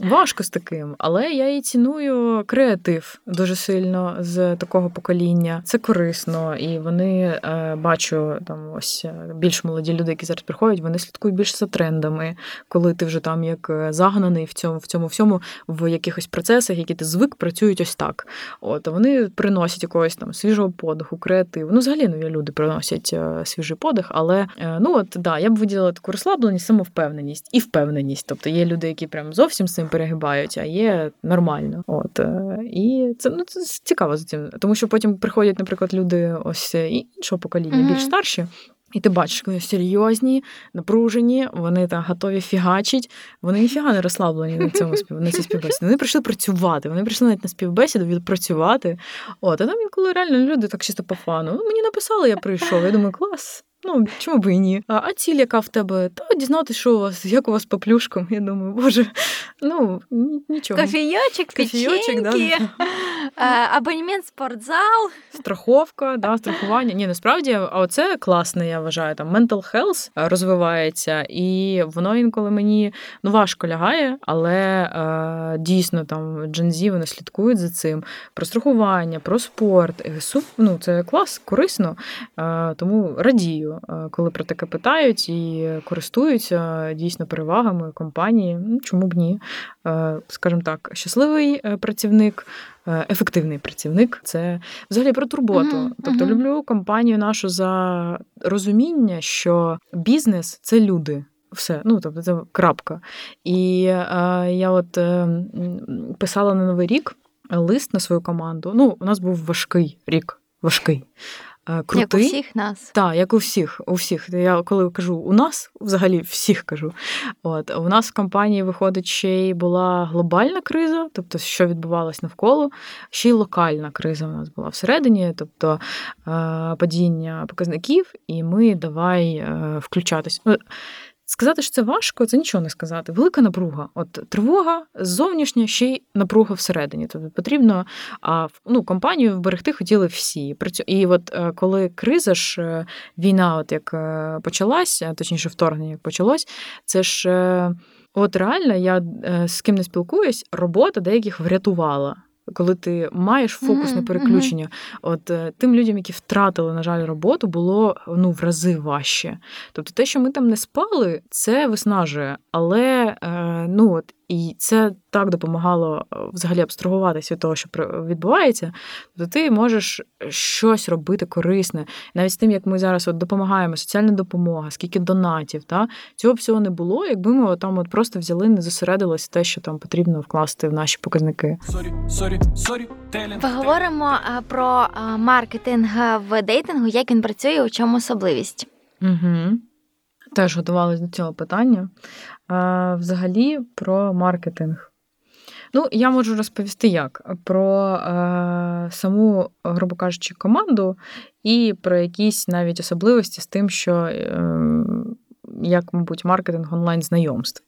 важко з таким, але я і ціную креатив дуже сильно з такого покоління. Це корисно, і вони е, бачу там ось е, більш молоді люди, які зараз приходять, вони слідкують більше за трендами, коли ти вже там як е, загнаний в цьому в цьому всьому в якихось процесах, які ти звик, працюють ось так. От вони приносять якогось там свіжого подиху, креативу. Ну, взагалі нові люди приносять свіжий подих, але ну от да, я б виділила таку розслабленість, самовпевненість і впевненість. Тобто є люди, які прям зовсім з цим перегибають, а є нормально. От е, і це ну це цікаво за цим, тому що потім приходять, наприклад, люди ось іншого покоління, mm-hmm. більш старші. І ти бачиш, вони серйозні, напружені, вони там готові фігачить, вони ніфіга не розслаблені на цьому на цій співбесіді. Вони прийшли працювати, вони прийшли навіть на співбесіду відпрацювати. От, а там інколи реально люди так чисто по фану. Ну, мені написали, я прийшов. Я думаю, клас. Ну чому б і ні? А, а ціль, яка в тебе? Та дізнатися, що у вас, як у вас по плюшкам. Я думаю, боже, ну нічого. Кофійочок, да. печеньки, е, абонемент спортзал. Страховка, да, страхування. Ні, насправді, а оце класне, я вважаю. Там mental health е, розвивається, і воно інколи мені ну важко лягає, але е, дійсно там джензі вони слідкують за цим. Про страхування, про спорт. І суп, ну це клас, корисно. Е, тому радію, е, коли про таке питають і користуються дійсно перевагами компанії. Ну, чому б ні? Е, скажімо так, щасливий е, працівник. е, Ефективний працівник це взагалі про турботу. Мгм, тобто, мгм. люблю компанію нашу за розуміння, що бізнес це люди. Все, ну тобто це крапка. І е, я от е, писала на новий рік лист на свою команду. Ну, у нас був важкий рік, важкий. Е, крутий. Як у всіх нас. Так, як у всіх, у всіх. Я коли кажу у нас, взагалі всіх кажу. От у нас в компанії виходить ще й була глобальна криза, тобто що відбувалось навколо, ще й локальна криза у нас була всередині, тобто е, падіння показників, і ми давай е, включатись. Сказати, що це важко, це нічого не сказати. Велика напруга. От тривога зовнішня, ще й напруга всередині. Тобто потрібно а, ну, компанію вберегти хотіли всі. І от е, коли криза ж, е, війна, от як е, почалась, точніше, вторгнення як почалось, це ж от реально я з ким не спілкуюсь, робота деяких врятувала. Коли ти маєш фокусне на переключення, от е, тим людям, які втратили, на жаль, роботу, було ну в рази важче. Тобто, те, що ми там не спали, це виснажує, але е, ну от і це так допомагало е, взагалі абстрагуватися від того, що відбувається. Тобто ти можеш щось робити корисне, навіть з тим, як ми зараз от допомагаємо, соціальна допомога, скільки донатів, та цього всього не було, якби ми там от просто взяли, не зосередилися те, що там потрібно вкласти в наші показники. Story, story, story, telling. Поговоримо е, про е, маркетинг в дейтингу, як він працює, у чому особливість. Угу. Теж готувалась до цього питання. Взагалі про маркетинг. Ну, я можу розповісти як про е, саму, грубо кажучи, команду і про якісь навіть особливості з тим, що е, як, мабуть, маркетинг онлайн знайомств.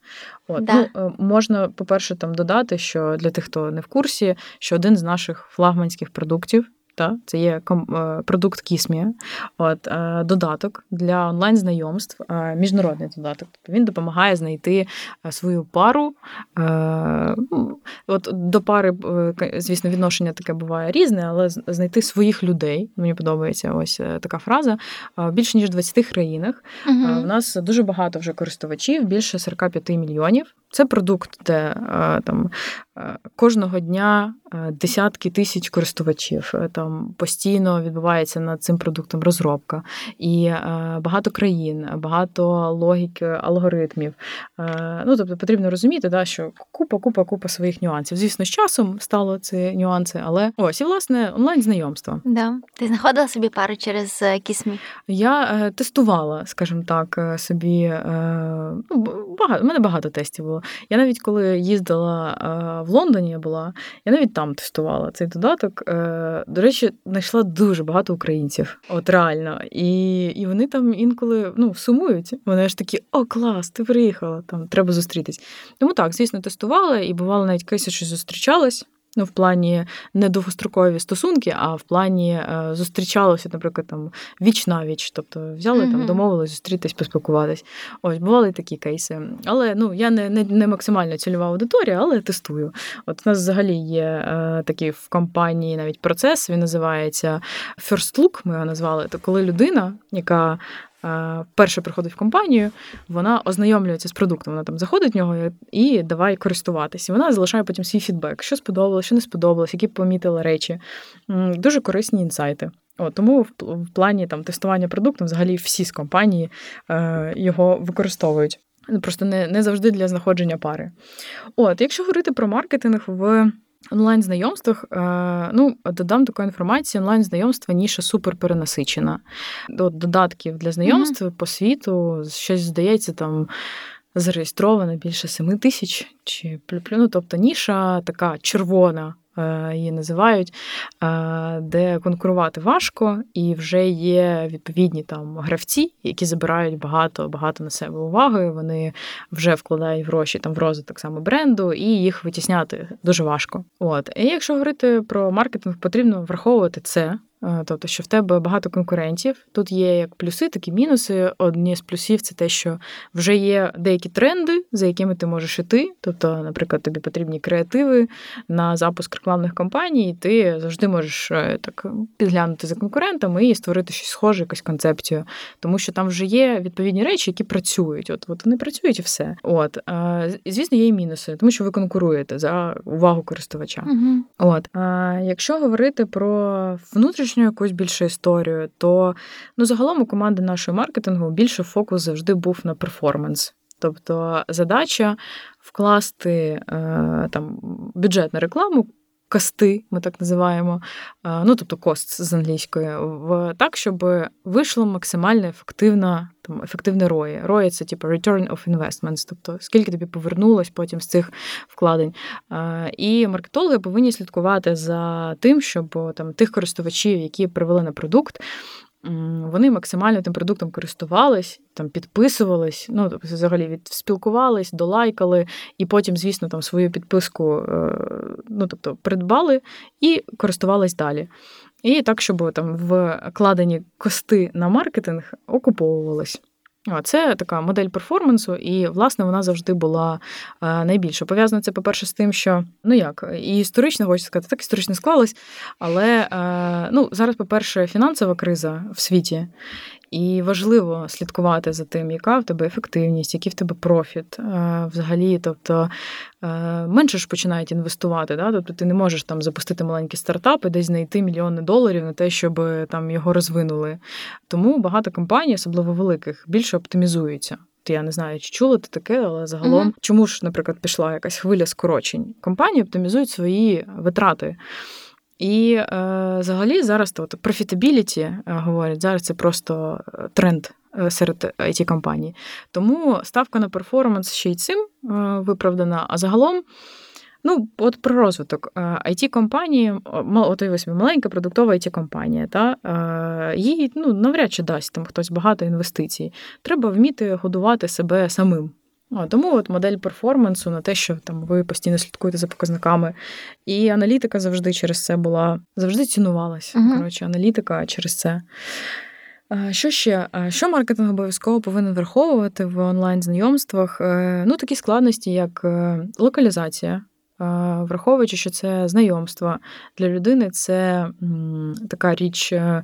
От, Да. ну, е, можна, по-перше, там додати, що для тих, хто не в курсі, що один з наших флагманських продуктів. Та, це є ком- е, продукт Кісмія, от е, додаток для онлайн знайомств, е, міжнародний додаток. Тобто він допомагає знайти свою пару. Ну, От до пари, звісно, відношення таке буває різне, але знайти своїх людей. Мені подобається ось така фраза. Більше ніж в 20 країнах. Е, В нас дуже багато вже користувачів, більше 45 мільйонів. Це продукт, де там кожного дня десятки тисяч користувачів. Е, Там постійно відбувається над цим продуктом розробка. І е, багато країн, багато логіки, алгоритмів. Е, Ну, тобто потрібно розуміти, да, що купа, купа, купа своїх нюансів. Звісно, з часом стало ці нюанси, але ось і власне онлайн знайомство. Да. Ти знаходила собі пару через е, Кісмі? Я е, тестувала, скажімо так, е, собі е, ну, багато, у мене багато тестів було. Я навіть коли їздила е, в Лондоні, я була, я навіть там тестувала цей додаток. Е, до речі, знайшла дуже багато українців, от реально. І, і вони там інколи ну, сумують. Вони ж такі: о, клас, ти приїхала, там треба зустрітись. Тому так, звісно, тестувала, і бувало навіть кейси, що зустрічалась. Ну, в плані не довгострокові стосунки, а в плані е, зустрічалося, наприклад, там віч на віч, тобто взяли там, Мгм. домовились зустрітись, поспілкуватись. Ось бували такі кейси. Але ну я не, не, не максимально цільова аудиторія, але тестую. От у нас взагалі є е, такий в компанії навіть процес. Він називається First Look, Ми його назвали. То коли людина, яка Перше приходить в компанію, вона ознайомлюється з продуктом. Вона там заходить в нього і давай користуватись. І вона залишає потім свій фідбек, що сподобалося, що не сподобалось, які помітила речі. Дуже корисні інсайти. От, тому в, в плані там тестування продукту взагалі всі з компанії е, його використовують. Просто не, не завжди для знаходження пари. От, якщо говорити про маркетинг в онлайн-знайомствах, е, ну, додам таку інформацію: онлайн-знайомства ніша супер перенасичена. До додатків для знайомств по світу щось здається там. Зареєстровано більше 7 тисяч чи плю- плю- ну, тобто ніша така червона її називають, е, де конкурувати важко, і вже є відповідні там гравці, які забирають багато багато на себе уваги. Вони вже вкладають гроші там в розвиток саме бренду, і їх витісняти дуже важко. От і якщо говорити про маркетинг, потрібно враховувати це. Е, тобто, що в тебе багато конкурентів. Тут є як плюси, так і мінуси. Одні з плюсів це те, що вже є деякі тренди, за якими ти можеш іти. Тобто, наприклад, тобі потрібні креативи на запуск рекламних кампаній, і ти завжди можеш е, так підглянути за конкурентами і створити щось схоже, якусь концепцію, тому що там вже є відповідні речі, які працюють. От от вони працюють і все. От звісно, є і мінуси, тому що ви конкуруєте за увагу користувача. Угу. От якщо говорити про внутрішню внутрішню якусь більшу історію, то ну, загалом у команди нашої маркетингу більше фокус завжди був на перформанс. Тобто задача вкласти е, там бюджет на рекламу. Касти, ми так називаємо, е, ну тобто кост з англійської, в так, щоб вийшло максимально ефективно, там ефективне роє. Роє – це типу return of investments, тобто скільки тобі повернулось потім з цих вкладень. І маркетологи повинні слідкувати за тим, щоб там тих користувачів, які привели на продукт. Вони максимально тим продуктом користувались, там підписувались, ну тобто взагалі від спілкувались, долайкали, і потім, звісно, там свою підписку е, ну, тобто, придбали і користувались далі. І так, щоб там вкладені кости на маркетинг окуповувались. Це така модель перформансу, і, власне, вона завжди була найбільша. найбільше. Пов'язано це, по-перше, з тим, що ну як, і історично хочу сказати, так історично склалось, але е, ну, зараз, по-перше, фінансова криза в світі, і важливо слідкувати за тим, яка в тебе ефективність, який в тебе профіт е, взагалі. Тобто е, менше ж починають інвестувати. Да? Тобто ти не можеш там запустити маленький стартап і десь знайти мільйони доларів на те, щоб там його розвинули. Тому багато компаній, особливо великих, більше оптимізуються. Я не знаю, чи чула ти таке, але загалом, uh-huh. чому ж, наприклад, пішла якась хвиля скорочень? Компанії оптимізують свої витрати. І е, взагалі зараз то профітабіліті е, говорять, зараз це просто е, тренд е, серед it компаній Тому ставка на перформанс ще й цим е, виправдана. А загалом, ну, от про розвиток it компанії от ось маленька продуктова it компанія та їй ну, навряд чи дасть там хтось багато інвестицій. Треба вміти годувати себе самим. Тому от модель перформансу на те, що там ви постійно слідкуєте за показниками. І аналітика завжди через це була, завжди цінувалася. Uh-huh. Коротше, аналітика через це. Що ще? Що маркетинг обов'язково повинен враховувати в онлайн-знайомствах? Е, ну, такі складності, як е, локалізація. Враховуючи, що це знайомство для людини, це така річ е,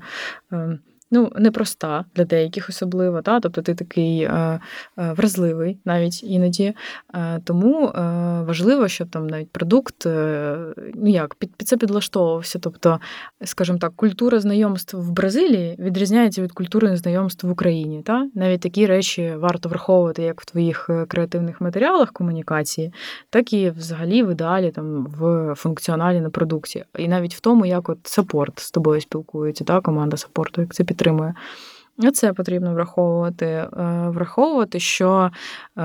ну, непроста для деяких особливо, та? тобто ти такий е, е, вразливий навіть іноді. Е, тому важливо, щоб там навіть продукт ну як, під, під це підлаштовувався. Тобто, скажімо так, культура знайомств в Бразилії відрізняється від культури знайомств в Україні. Та? Навіть такі речі варто враховувати як в твоїх креативних матеріалах комунікації, так і взагалі в ідеалі там в функціоналі на продукті. І навіть в тому, як от саппорт з тобою спілкується, та команда саппорту, як це підтримує підтримує. Це потрібно враховувати. Е, враховувати, що е,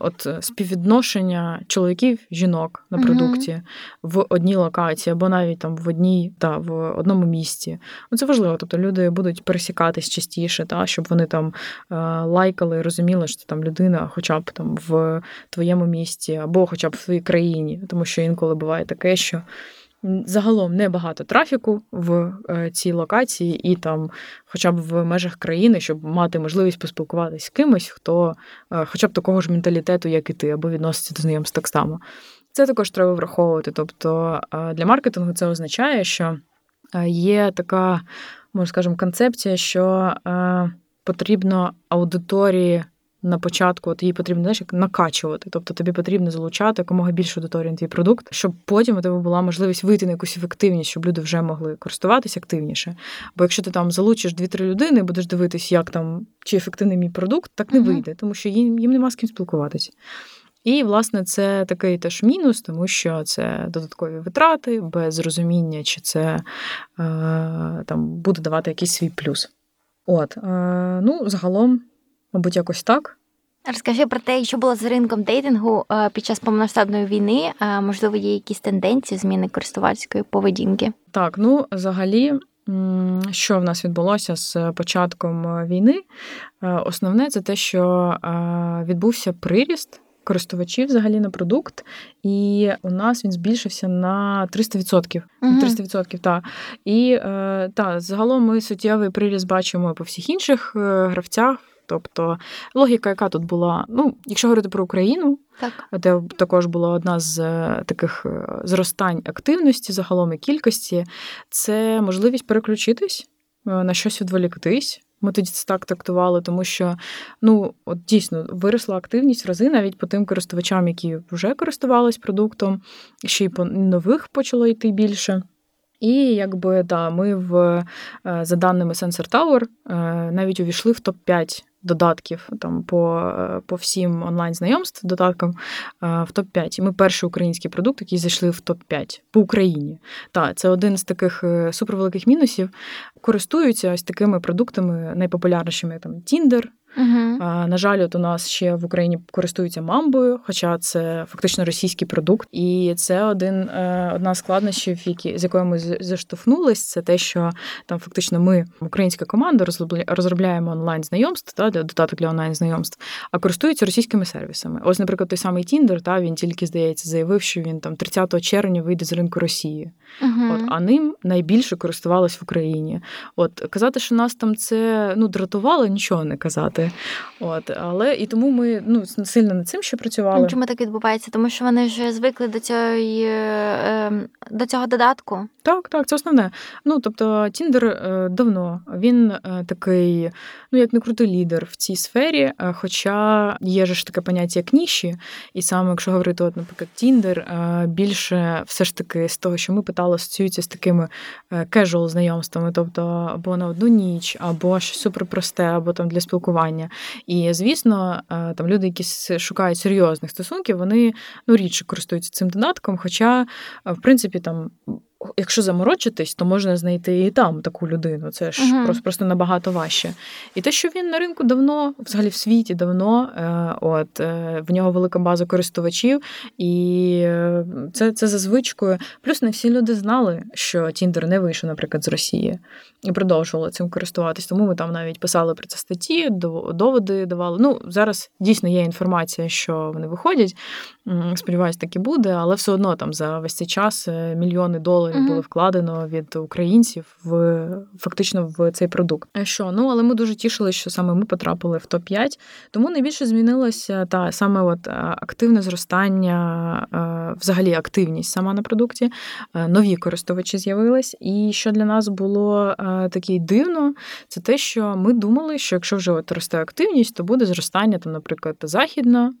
от співвідношення чоловіків жінок на продукті uh в одній локації, або навіть там в одній та в одному місці. Ну, Це важливо. Тобто люди будуть пересікатись частіше, та щоб вони там е, лайкали розуміли, що там людина, хоча б там в твоєму місті, або хоча б в твоїй країні, тому що інколи буває таке, що загалом небагато трафіку в е, цій локації, і там, хоча б в межах країни, щоб мати можливість поспілкуватися з кимось, хто е, хоча б такого ж менталітету, як і ти, або відноситься до знайомств так само. Це також треба враховувати. Тобто е, для маркетингу це означає, що є така, можна скажемо, концепція, що потрібно аудиторії на початку от її потрібно знаєш, як накачувати. Тобто тобі потрібно залучати якомога більше аудиторії на твій продукт, щоб потім у тебе була можливість вийти на якусь ефективність, щоб люди вже могли користуватися активніше. Бо якщо ти там залучиш дві-три людини, будеш дивитись, як там чи ефективний мій продукт, так не uh-huh. вийде, тому що їм їм нема з ким спілкуватися. І, власне, це такий теж мінус, тому що це додаткові витрати, без розуміння, чи це е, там буде давати якийсь свій плюс. От, е, ну, загалом. Мабуть, якось так. Розкажи про те, що було з ринком дейтингу е, під час повномасштабної війни. Е, Можливо, є якісь тенденції зміни користувацької поведінки. Так, ну взагалі, що в нас відбулося з початком е, війни? Основне це те, що відбувся приріст. Користувачів взагалі на продукт, і у нас він збільшився на 300%. Мгм. 300%, так. І та, загалом ми суттєвий приріст бачимо по всіх інших гравцях. Тобто логіка, яка тут була, ну, якщо говорити про Україну, Так. де також була одна з е, таких е, зростань активності, загалом і кількості, це можливість переключитись е, на щось відволіктись. Ми тоді це так трактували, тому що ну от дійсно виросла активність в рази навіть по тим користувачам, які вже користувались продуктом, ще й по нових почало йти більше. І якби да, ми в за даними Sensor Tower навіть увійшли в топ 5 додатків там по, е, по всім онлайн знайомств додаткам е, в топ 5 Ми перший український продукт, який зайшли в топ 5 по Україні. Та це один з таких е, супервеликих мінусів. Користуються ось такими продуктами найпопулярнішими там Tinder, Угу. а, На жаль, от у нас ще в Україні користуються мамбою, хоча це фактично російський продукт. І це один е, одна з складнощів, які з якою ми з- заштовхнулись, це те, що там фактично ми, українська команда, розробля- розробляємо онлайн знайомств та для додаток для онлайн знайомств, а користуються російськими сервісами. Ось, наприклад, той самий Tinder, та він тільки здається заявив, що він там 30 червня вийде з ринку Росії. Угу. От, а ним найбільше користувалось в Україні. От казати, що нас там це ну дратувало, нічого не казати. От, але і тому ми ну сильно над цим ще працювали. Чому так відбувається? Тому що вони ж звикли до цієї е, до цього додатку. Так, так, це основне. Ну тобто, Тіндер давно він е, такий, ну як не крутий лідер в цій сфері. е, Хоча є ж таке поняття як ніші, і саме якщо говорити, от, наприклад, Тіндер більше все ж таки з того, що ми питали, асоціюється з такими casual знайомствами, тобто або на одну ніч, або щось суперпросте, або там для спілкування. І звісно, е, там люди, які шукають серйозних стосунків, вони ну рідше користуються цим додатком. Хоча, е, в принципі, там. Якщо заморочитись, то можна знайти і там таку людину. Це ж Мгм. просто, просто набагато важче. І те, що він на ринку давно, взагалі в світі давно, е, от е, в нього велика база користувачів, і е, це, це за звичкою. Плюс не всі люди знали, що Тіндер не вийшов, наприклад, з Росії, і продовжували цим користуватись. Тому ми там навіть писали про це статті, доводи давали. Ну зараз дійсно є інформація, що вони виходять. Сподіваюсь, так і буде, але все одно там за весь цей час мільйони доларів Мгм. було вкладено від українців в фактично в цей продукт. А Що ну але ми дуже тішилися, що саме ми потрапили в топ 5 Тому найбільше змінилося та саме от е, активне зростання, е, взагалі активність сама на продукті. Е, Нові користувачі з'явились. І що для нас було е, таке дивно, це те, що ми думали, що якщо вже от росте активність, то буде зростання, там, наприклад, західна.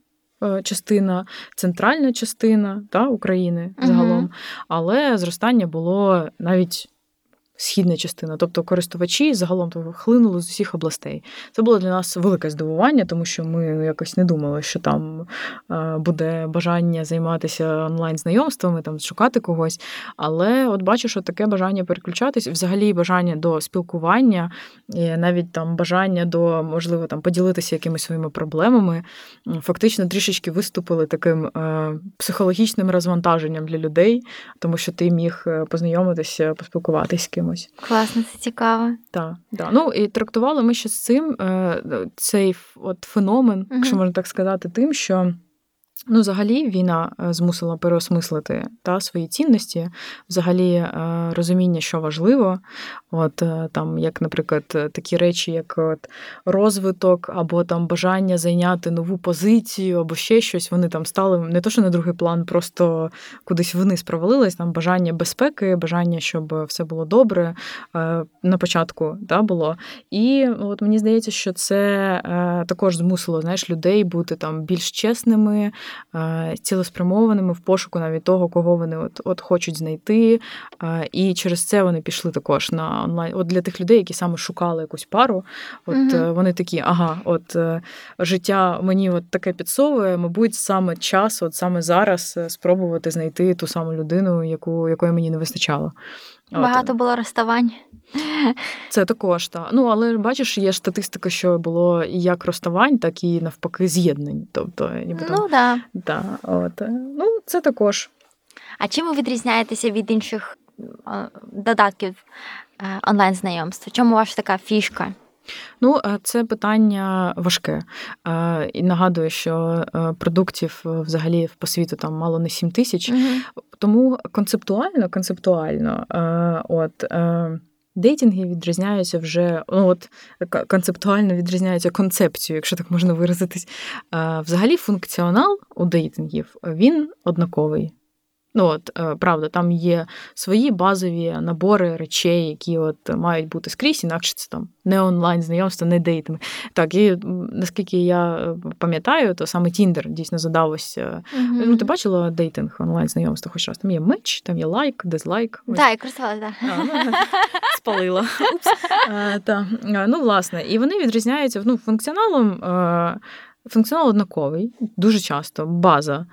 Е, Частина, центральна частина та України загалом, але зростання було навіть східна частина, тобто користувачі загалом хлинули з усіх областей. Це було для нас велике здивування, тому що ми якось не думали, що там е, буде бажання займатися онлайн знайомствами, там шукати когось. Але от бачу, що таке бажання переключатись, взагалі бажання до спілкування, і навіть там бажання до можливо там поділитися якимись своїми проблемами, фактично трішечки виступили таким е, психологічним розвантаженням для людей, тому що ти міг е, познайомитися, поспілкуватись з кимось. Класно, це цікаво. Так, да. Ну і трактували ми ще з цим е, цей от феномен, якщо можна так сказати, тим, що. Ну, взагалі, війна е, змусила переосмислити та свої цінності, взагалі е, розуміння, що важливо. От е, там, як, наприклад, такі речі, як от розвиток, або там бажання зайняти нову позицію, або ще щось, вони там стали не то, що на другий план, просто кудись вниз провалились. Там бажання безпеки, бажання, щоб все було добре на початку да, було. І от мені здається, що це також змусило знаєш, людей бути там більш чесними, цілеспрямованими в пошуку навіть того, кого вони от, от хочуть знайти. Е, і через це вони пішли також на онлайн. От для тих людей, які саме шукали якусь пару, от е, вони такі, ага, от е, життя мені от таке підсовує, мабуть, саме час, от саме зараз е, спробувати знайти ту саму людину, яку, якої мені не вистачало. Багато було розставань. Це також так. Ну, але бачиш, є статистика, що було як розставань, так і навпаки з'єднань. Тобто, ніби там, Ну да. да, от. ну, це також. А чим ви відрізняєтеся від інших додатків е, онлайн-знайомств? Чому ваша така фішка? Ну, е, це питання важке. Е, І нагадую, що е, продуктів взагалі по світу там мало не 7 тисяч. Мгм. Тому концептуально, концептуально, от. Дейтинги відрізняються вже, ну от концептуально відрізняються концепцією, якщо так можна виразитись. Взагалі, функціонал у дейтингів він однаковий. Ну от е, правда, там є свої базові набори речей, які от мають бути скрізь, інакше це там не онлайн знайомство, не дейтинг. Так, і наскільки я е, пам'ятаю, то саме Тіндер дійсно задав ось. е. Ну, ти бачила дейтинг онлайн знайомство хоч раз? Там є меч, там є лайк, дизлайк. Так, я користувалася, так. Ну, спалила. Упс. Та. Ну, власне, і вони відрізняються ну, функціоналом. Функціонал однаковий, дуже часто, база.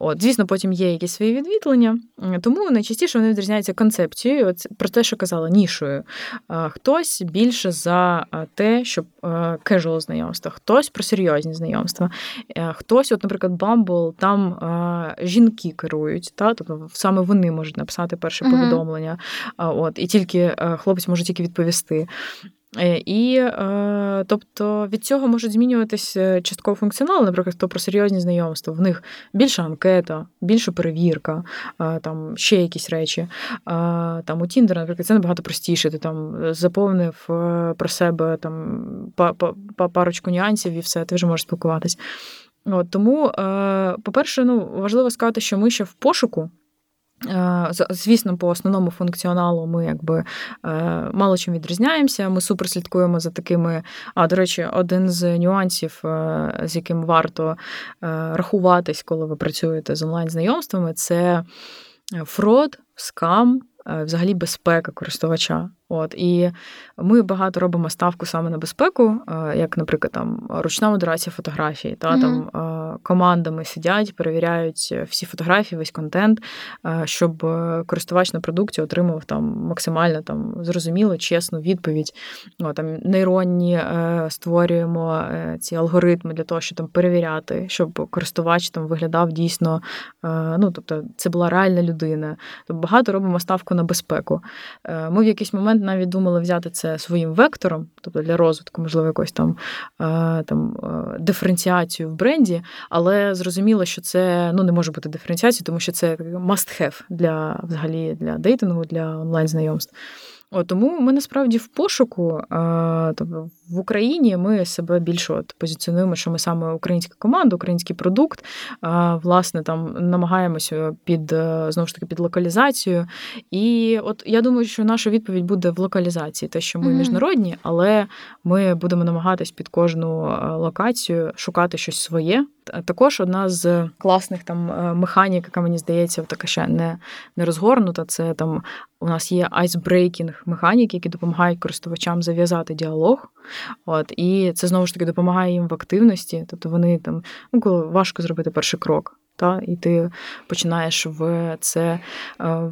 От, звісно, потім є якісь свої відвітлення, тому найчастіше вони відрізняються концепцією, от, про те, що казала, нішою. Хтось більше за те, щоб casual знайомства, хтось про серйозні знайомства. Хтось, от, наприклад, Bumble, там жінки керують, та? тобто саме вони можуть написати перше Мгм. повідомлення. От, і тільки хлопець може тільки відповісти. Е, І е, тобто від цього можуть змінюватись е, частково функціонал, наприклад, хто про серйозні знайомства. В них більша анкета, більша перевірка, там ще якісь речі. Там у Тіндер, наприклад, це набагато простіше. Ти там заповнив про себе там па- па- па- парочку нюансів і все, ти вже можеш спілкуватись. От, тому, по-перше, ну, важливо сказати, що ми ще в пошуку. Е, Звісно, по основному функціоналу ми якби е, мало чим відрізняємося. Ми супер слідкуємо за такими. А до речі, один з нюансів, е, з яким варто рахуватись, коли ви працюєте з онлайн-знайомствами, це фрод, скам, взагалі безпека користувача. От і ми багато робимо ставку саме на безпеку, е, як, наприклад, там ручна модерація фотографій, та Мгм. там е, командами сидять, перевіряють всі фотографії, весь контент, е, щоб користувач на продукті отримав там максимально там зрозуміло, чесну відповідь. О, там нейронні створюємо ці алгоритми для того, щоб там перевіряти, щоб користувач там виглядав дійсно. Ну тобто, це була реальна людина. Тобто багато робимо ставку на безпеку. Ми в якийсь момент навіть думали взяти це своїм вектором, тобто для розвитку, можливо, якось там, е, там е, диференціацію в бренді, але зрозуміло, що це ну, не може бути диференціацією, тому що це must have для взагалі для дейтингу, для онлайн-знайомств. О, тому ми насправді в пошуку, тобто в Україні ми себе більше от позиціонуємо, що ми саме українська команда, український продукт. Власне, там намагаємося під е, знову ж таки під локалізацію. І от я думаю, що наша відповідь буде в локалізації, те, що ми Мгм. міжнародні, але ми будемо намагатись під кожну е, локацію шукати щось своє. Також одна з класних там е, механік, яка мені здається, така ще не, не розгорнута, це там у нас є icebreaking механіки, які допомагають користувачам зав'язати діалог. От, і це знову ж таки допомагає їм в активності. Тобто вони там, ну, коли важко зробити перший крок. Та, і ти починаєш в це е,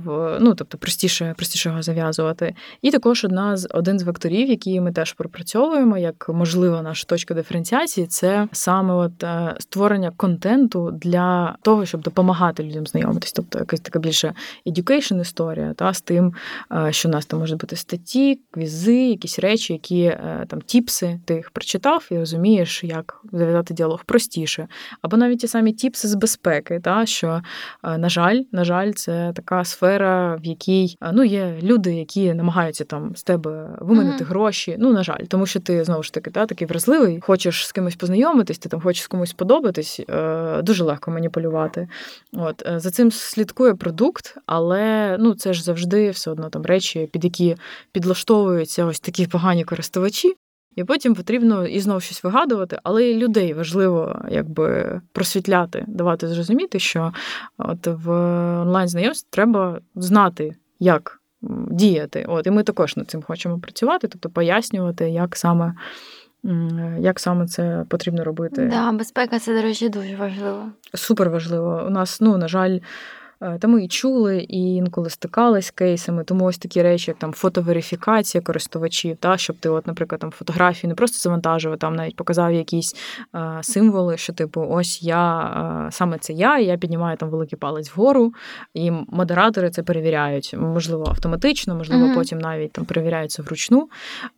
в, ну, тобто простіше, простіше його зав'язувати. І також одна з один з векторів, які ми теж пропрацьовуємо, як можлива наша точка диференціації, це саме от е, створення контенту для того, щоб допомагати людям знайомитись. Тобто якась така більше education історія, та з тим, е, що у нас там можуть бути статті, квізи, якісь речі, які там тіпси, ти їх прочитав і розумієш, як зав'язати діалог простіше. Або навіть ті самі тіпси з безпеки, та що, е, на жаль, на жаль, це така сфера, в якій е, ну, є люди, які намагаються там з тебе виманити Мгм. гроші. Ну, на жаль, тому що ти знову ж таки та, такий вразливий, хочеш з кимось познайомитись, ти там хочеш з комусь подобатись, е, дуже легко маніпулювати. От за цим слідкує продукт, але ну це ж завжди все одно там речі, під які підлаштовуються ось такі погані користувачі. І потім потрібно і знову щось вигадувати, але і людей важливо якби просвітляти, давати зрозуміти, що от в онлайн знайомстві треба знати, як діяти. От і ми також над цим хочемо працювати, тобто пояснювати, як саме, як саме це потрібно робити. Да, безпека це, до речі, дуже важливо. Супер важливо. У нас, ну, на жаль, та ми і чули, і інколи стикались з кейсами. Тому ось такі речі, як там фотоверифікація користувачів, та щоб ти, от, наприклад, там фотографію не просто завантажував, там навіть показав якісь а, символи, що типу, ось я а, саме це я, і я піднімаю там великий палець вгору, і модератори це перевіряють. Можливо, автоматично, можливо, mm-hmm. потім навіть там перевіряються вручну,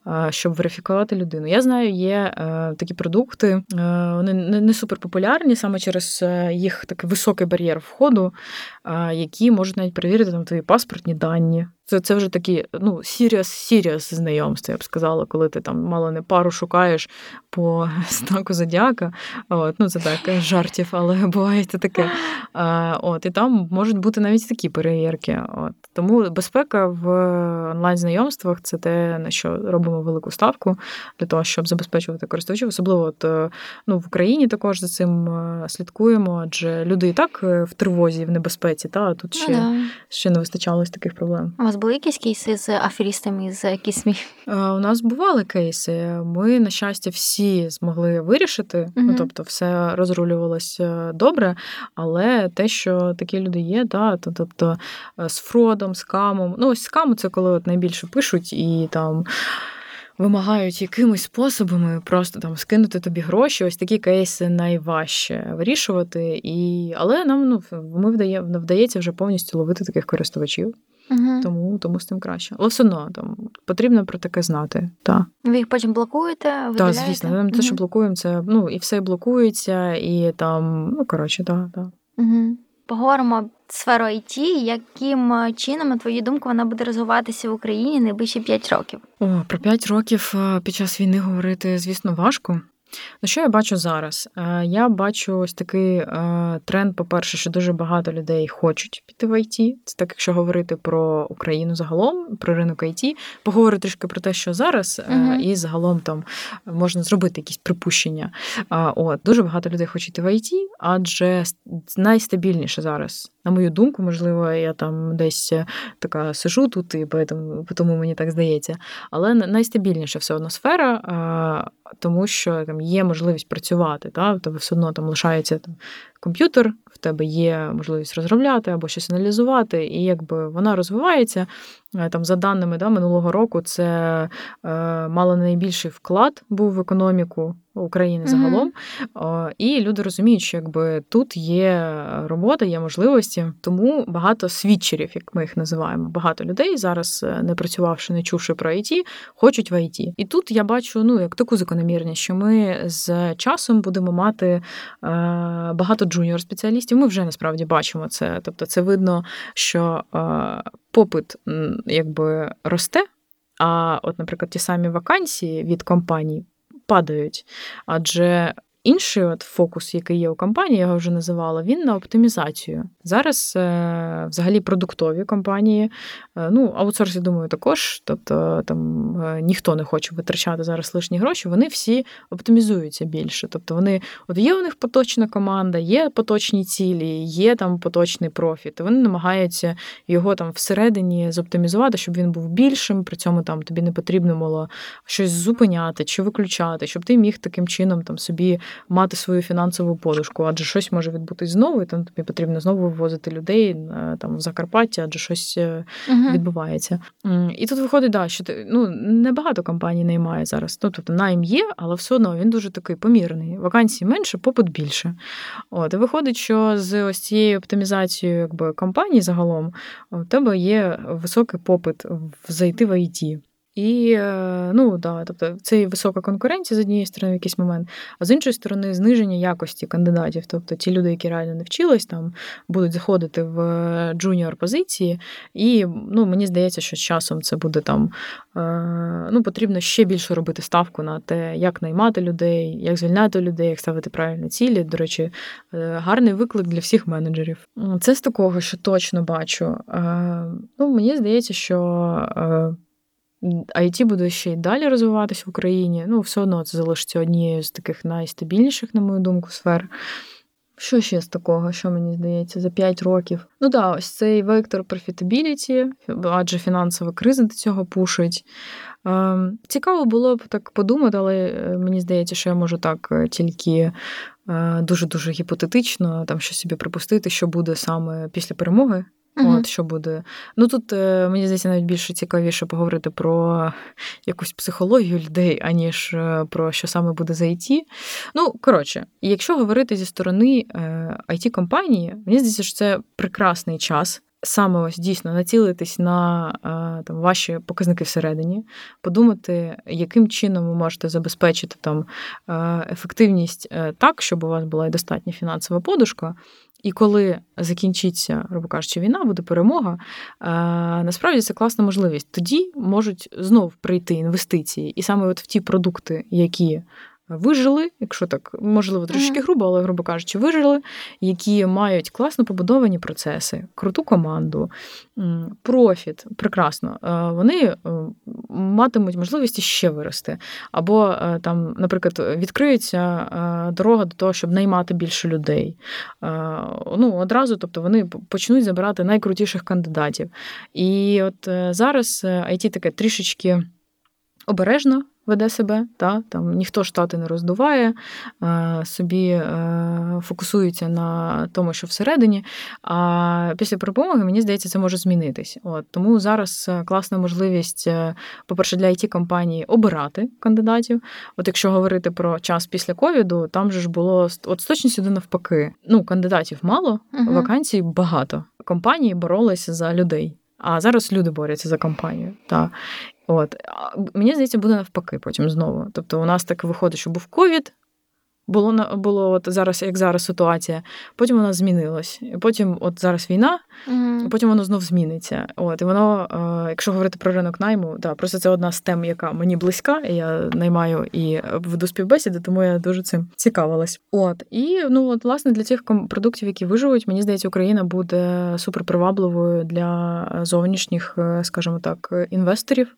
а, щоб верифікувати людину. Я знаю, є а, такі продукти, вони не, не супер популярні саме через їх такий високий бар'єр входу, які можуть навіть перевірити там твої паспортні дані. Це це вже такі ну, serious-serious знайомства, я б сказала, коли ти там мало не пару шукаєш по знаку зодіака. От, Ну, це так, жартів, але буває це таке. От, І там можуть бути навіть такі перевірки. От. Тому безпека в онлайн-знайомствах це те, на що робимо велику ставку для того, щоб забезпечувати користувачів. Особливо от, ну, в Україні також за цим е, слідкуємо, адже люди і так е, в тривозі, в небезпеці, та а тут ще, ну, ще не вистачало таких проблем. Були якісь кейси з аферістами з кісмі? У нас бували кейси. Ми, на щастя, всі змогли вирішити. mm Ну, тобто, все розрулювалося добре, але те, що такі люди є, да, то тобто з фродом, з камом. Ну, ось скаму це коли от найбільше пишуть і там. Вимагають якимись способами просто там скинути тобі гроші. Ось такі кейси найважче вирішувати. І... Але нам ну, ми вдає, вдається вже повністю ловити таких користувачів. Угу. Тому тому з тим краще. Але все одно там потрібно про таке знати. Так. Ви їх потім блокуєте? Так, звісно. Ми угу. те, що блокуємо, це ну і все блокується, і там, ну коротше, так, так. Угу. Поговоримо сферу IT, яким е, чином, на твою думку, вона буде розвиватися в Україні найближчі 5 років? О, про 5 років е, під час війни говорити, звісно, важко. Ну, що я бачу зараз? Е, я бачу ось такий е, тренд, по-перше, що дуже багато людей хочуть піти в ІТ. Це так, якщо говорити про Україну загалом, про ринок ІТ, поговорю трішки про те, що зараз, uh і загалом там можна зробити якісь припущення. От Дуже багато людей хочуть йти в ІТ, адже найстабільніше зараз. На мою думку, можливо, я там десь така сижу тут, і тому мені так здається. Але найстабільніша все одно сфера, тому що там є можливість працювати, та? в все одно там лишається там, комп'ютер, в тебе є можливість розробляти або щось аналізувати, і якби вона розвивається. Е, там, За даними да, минулого року, це е, мало найбільший вклад був в економіку України загалом. Mm-hmm. І люди розуміють, що якби тут є робота, є можливості, тому багато свідчерів, як ми їх називаємо, багато людей зараз, е, не працювавши, не чувши про IT, хочуть в IT. І тут я бачу ну, як таку закономірність, що ми з часом будемо мати е, багато джуніор-спеціалістів. Ми вже насправді бачимо це. Тобто, це видно, що е, попит якби росте. А, от, наприклад, ті самі вакансії від компаній падають, адже Інший от фокус, який є у компанії, я його вже називала, він на оптимізацію. Зараз е, взагалі продуктові компанії, е, ну, аутсорс, я думаю, також, тобто там е, ніхто не хоче витрачати зараз лишні гроші, вони всі оптимізуються більше. Тобто вони, от є у них поточна команда, є поточні цілі, є там поточний профіт. Вони намагаються його там всередині зоптимізувати, щоб він був більшим, при цьому там тобі не потрібно було щось зупиняти чи виключати, щоб ти міг таким чином там собі мати свою фінансову подушку, адже щось може відбутись знову, і там тобі потрібно знову вивозити людей е, там в Закарпаття, адже щось uh відбувається. І тут виходить, да, що ти ну небагато компаній наймає зараз. Ну, тобто найм є, але все одно він дуже такий помірний. Вакансій менше, попит більше. От і виходить, що з ось цією оптимізацією якби компаній загалом у тебе є високий попит зайти в ІТ. І е, ну да, тобто це і висока конкуренція з однієї сторони в якийсь момент, а з іншої сторони, зниження якості кандидатів. Тобто ті люди, які реально не вчились, там будуть заходити в junior позиції, і ну, мені здається, що з часом це буде там е, ну, потрібно ще більше робити ставку на те, як наймати людей, як звільняти людей, як ставити правильні цілі. До речі, е, гарний виклик для всіх менеджерів. Це з такого, що точно бачу. Ну, Мені здається, що. IT буде ще й далі розвиватися в Україні. Ну, все одно це залишиться однією з таких найстабільніших, на мою думку, сфер. Що ще з такого, що мені здається, за 5 років? Ну так, ось цей вектор профітабіліті, адже фінансова криза до цього пушить. Ем, цікаво було б так подумати, але е, мені здається, що я можу так е, тільки дуже дуже гіпотетично там щось собі припустити, що буде саме після перемоги. Uh-huh. От що буде. Ну тут е, мені здається, навіть більше цікавіше поговорити про якусь психологію людей, аніж е, про що саме буде за IT. Ну, коротше, якщо говорити зі сторони it е, компанії мені здається, що це прекрасний час. Саме ось дійсно націлитись на там ваші показники всередині, подумати, яким чином ви можете забезпечити там ефективність так, щоб у вас була і достатня фінансова подушка, і коли закінчиться, грубо кажучи, війна, буде перемога, насправді це класна можливість. Тоді можуть знов прийти інвестиції, і саме от в ті продукти, які вижили, якщо так можливо трошки грубо, але грубо кажучи, вижили, які мають класно побудовані процеси, круту команду, профіт, прекрасно. Е, вони е, матимуть можливість ще вирости. Або е, там, наприклад, відкриється дорога до того, щоб наймати більше людей. Ну, одразу, тобто, вони почнуть забирати найкрутіших кандидатів. І от зараз IT таке трішечки обережно веде себе, та, там ніхто штати не роздуває, е, собі е, фокусується на тому, що всередині. А після перемоги, мені здається, це може змінитись. От, Тому зараз е, класна можливість, по-перше, для it компанії обирати кандидатів. От якщо говорити про час після ковіду, там же ж було от з точністю до навпаки. Ну, кандидатів мало, угу. вакансій багато. Компанії боролися за людей. А зараз люди борються за компанію. Та. От. Мені здається, буде навпаки потім знову. Тобто, у нас так виходить, що був ковід, було було от зараз, як зараз ситуація. Потім вона змінилась. Потім, от зараз війна, mm-hmm. потім воно знов зміниться. От і воно, е, якщо говорити про ринок найму, да, просто це одна з тем, яка мені близька. Я наймаю і веду співбесіди, тому я дуже цим цікавилась. От і ну от власне для цих продуктів, які виживуть, мені здається, Україна буде суперпривабливою для зовнішніх, е, скажімо так, інвесторів,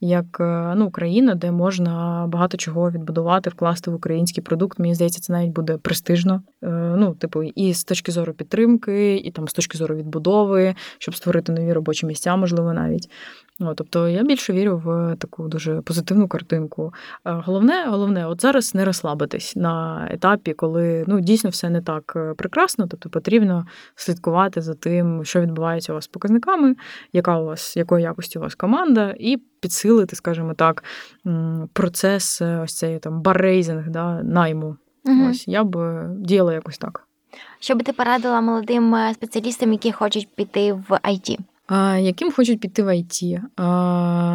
як е, ну, Україна, де можна багато чого відбудувати, вкласти в український продукт. Мені здається, це навіть буде престижно. Е, ну, типу, і з точки зору підтримки, і там з точки зору відбудови, щоб створити нові робочі місця, можливо, навіть. Ну, Тобто я більше вірю в таку дуже позитивну картинку. Головне, головне, от зараз не розслабитись на етапі, коли ну, дійсно все не так е, прекрасно, тобто потрібно слідкувати за тим, що відбувається у вас з показниками, яка у вас, якої якості у вас команда, і підсилити, скажімо так, процес е, ось цей там баррейзинг, да, найму. Угу. Ось я б діяла якось так. Що би ти порадила молодим е, спеціалістам, які хочуть піти в IT? Яким хочуть піти в IT.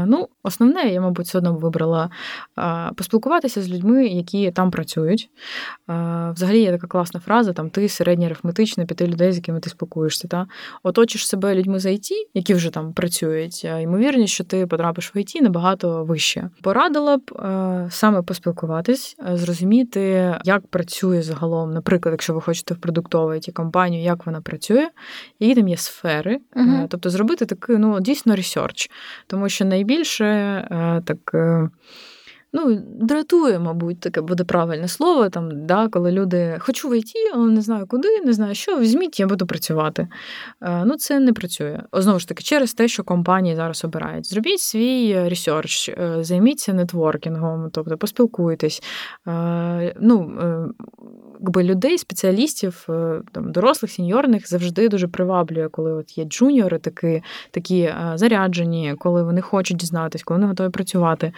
Ну, основне, я, мабуть, все одно вибрала поспілкуватися з людьми, які там працюють. Взагалі є така класна фраза: там ти середньоарифметично п'яти людей, з якими ти спілкуєшся. Та? Оточиш себе людьми з IT, які вже там працюють. Ймовірність, що ти потрапиш в IT набагато вище. Порадила б саме поспілкуватись, зрозуміти, як працює загалом, наприклад, якщо ви хочете в продуктову it компанію, як вона працює, які там є сфери. uh Тобто зробити такий ну, дійсно research. Тому що найбільше е, так. Е, ну, дратує, мабуть, таке буде правильне слово, там, да, коли люди хочу в ІТ, але не знаю куди, не знаю що, візьміть, я буду працювати. Е, ну, це не працює. Знову ж таки, через те, що компанії зараз обирають. Зробіть свій research, займіться нетворкінгом, тобто поспілкуйтесь. Ну, якби людей, спеціалістів, е, там дорослих, сеньорних завжди дуже приваблює, коли от є джуніори, такі такі е, заряджені, коли вони хочуть дізнатись, коли вони готові працювати.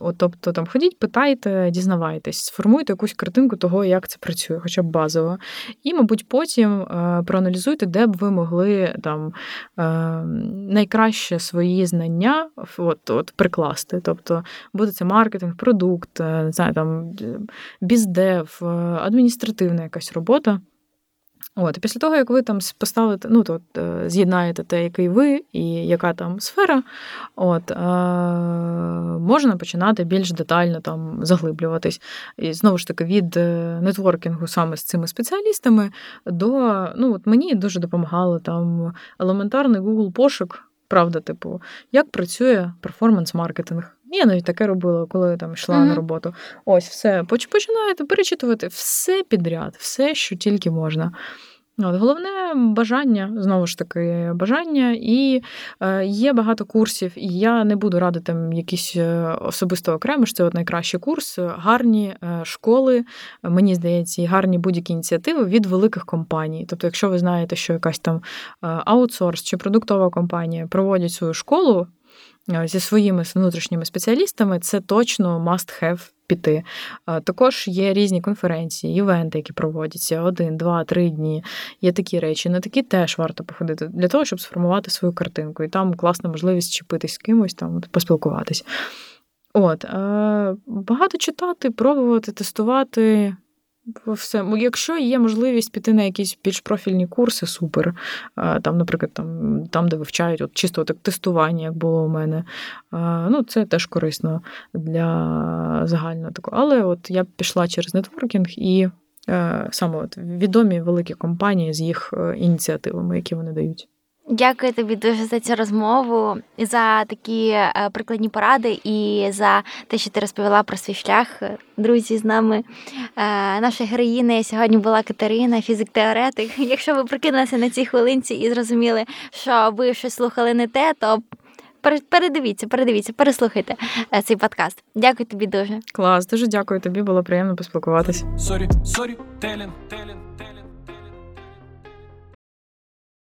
От, Тобто там ходіть, питайте, дізнавайтесь, сформуйте якусь картинку того, як це працює, хоча б базово. І, мабуть, потім е, проаналізуйте, де б ви могли там найкраще свої знання от, от, прикласти. Тобто буде це маркетинг, продукт, не знаю, там біздев, адміністративна якась робота. От, і після того, як ви там поставите, ну, то, е, з'єднаєте те, який ви і яка там сфера, от, е, можна починати більш детально там заглиблюватись. І знову ж таки, від е, нетворкінгу саме з цими спеціалістами до ну, от мені дуже допомагало там елементарний Google пошук. Правда, типу, як працює перформанс-маркетинг? Я навіть таке робила, коли там йшла mm-hmm. на роботу. Ось все. Починаєте перечитувати все підряд, все, що тільки можна. От, Головне бажання, знову ж таки, бажання, і е, є багато курсів, і я не буду радити якісь е, особисто окремо, що це от найкращий курс, гарні е, школи, мені здається, і гарні будь-які ініціативи від великих компаній. Тобто, якщо ви знаєте, що якась там аутсорс чи продуктова компанія проводять свою школу зі своїми внутрішніми спеціалістами, це точно must have піти. Також є різні конференції, івенти, які проводяться один, два, три дні. Є такі речі. На такі теж варто походити для того, щоб сформувати свою картинку. І там класна можливість чіпитись з кимось, там поспілкуватись. От, Багато читати, пробувати, тестувати все. Якщо є можливість піти на якісь більш профільні курси, супер. Там, наприклад, там, там де вивчають от чисто так тестування, як було у мене. Ну, Це теж корисно для загального такого. Але от я пішла через нетворкінг і е, саме от відомі великі компанії з їх е, ініціативами, які вони дають. Дякую тобі дуже за цю розмову, за такі е, прикладні поради і за те, що ти розповіла про свій шлях. Друзі, з нами е, наша героїня сьогодні була Катерина, фізик-теоретик. Якщо ви прокинулися на цій хвилинці і зрозуміли, що ви щось слухали не те, то передивіться, передивіться, переслухайте е, цей подкаст. Дякую тобі дуже. Клас, дуже дякую тобі. Було приємно поспілкуватися. Sorry, sorry, телін, телін.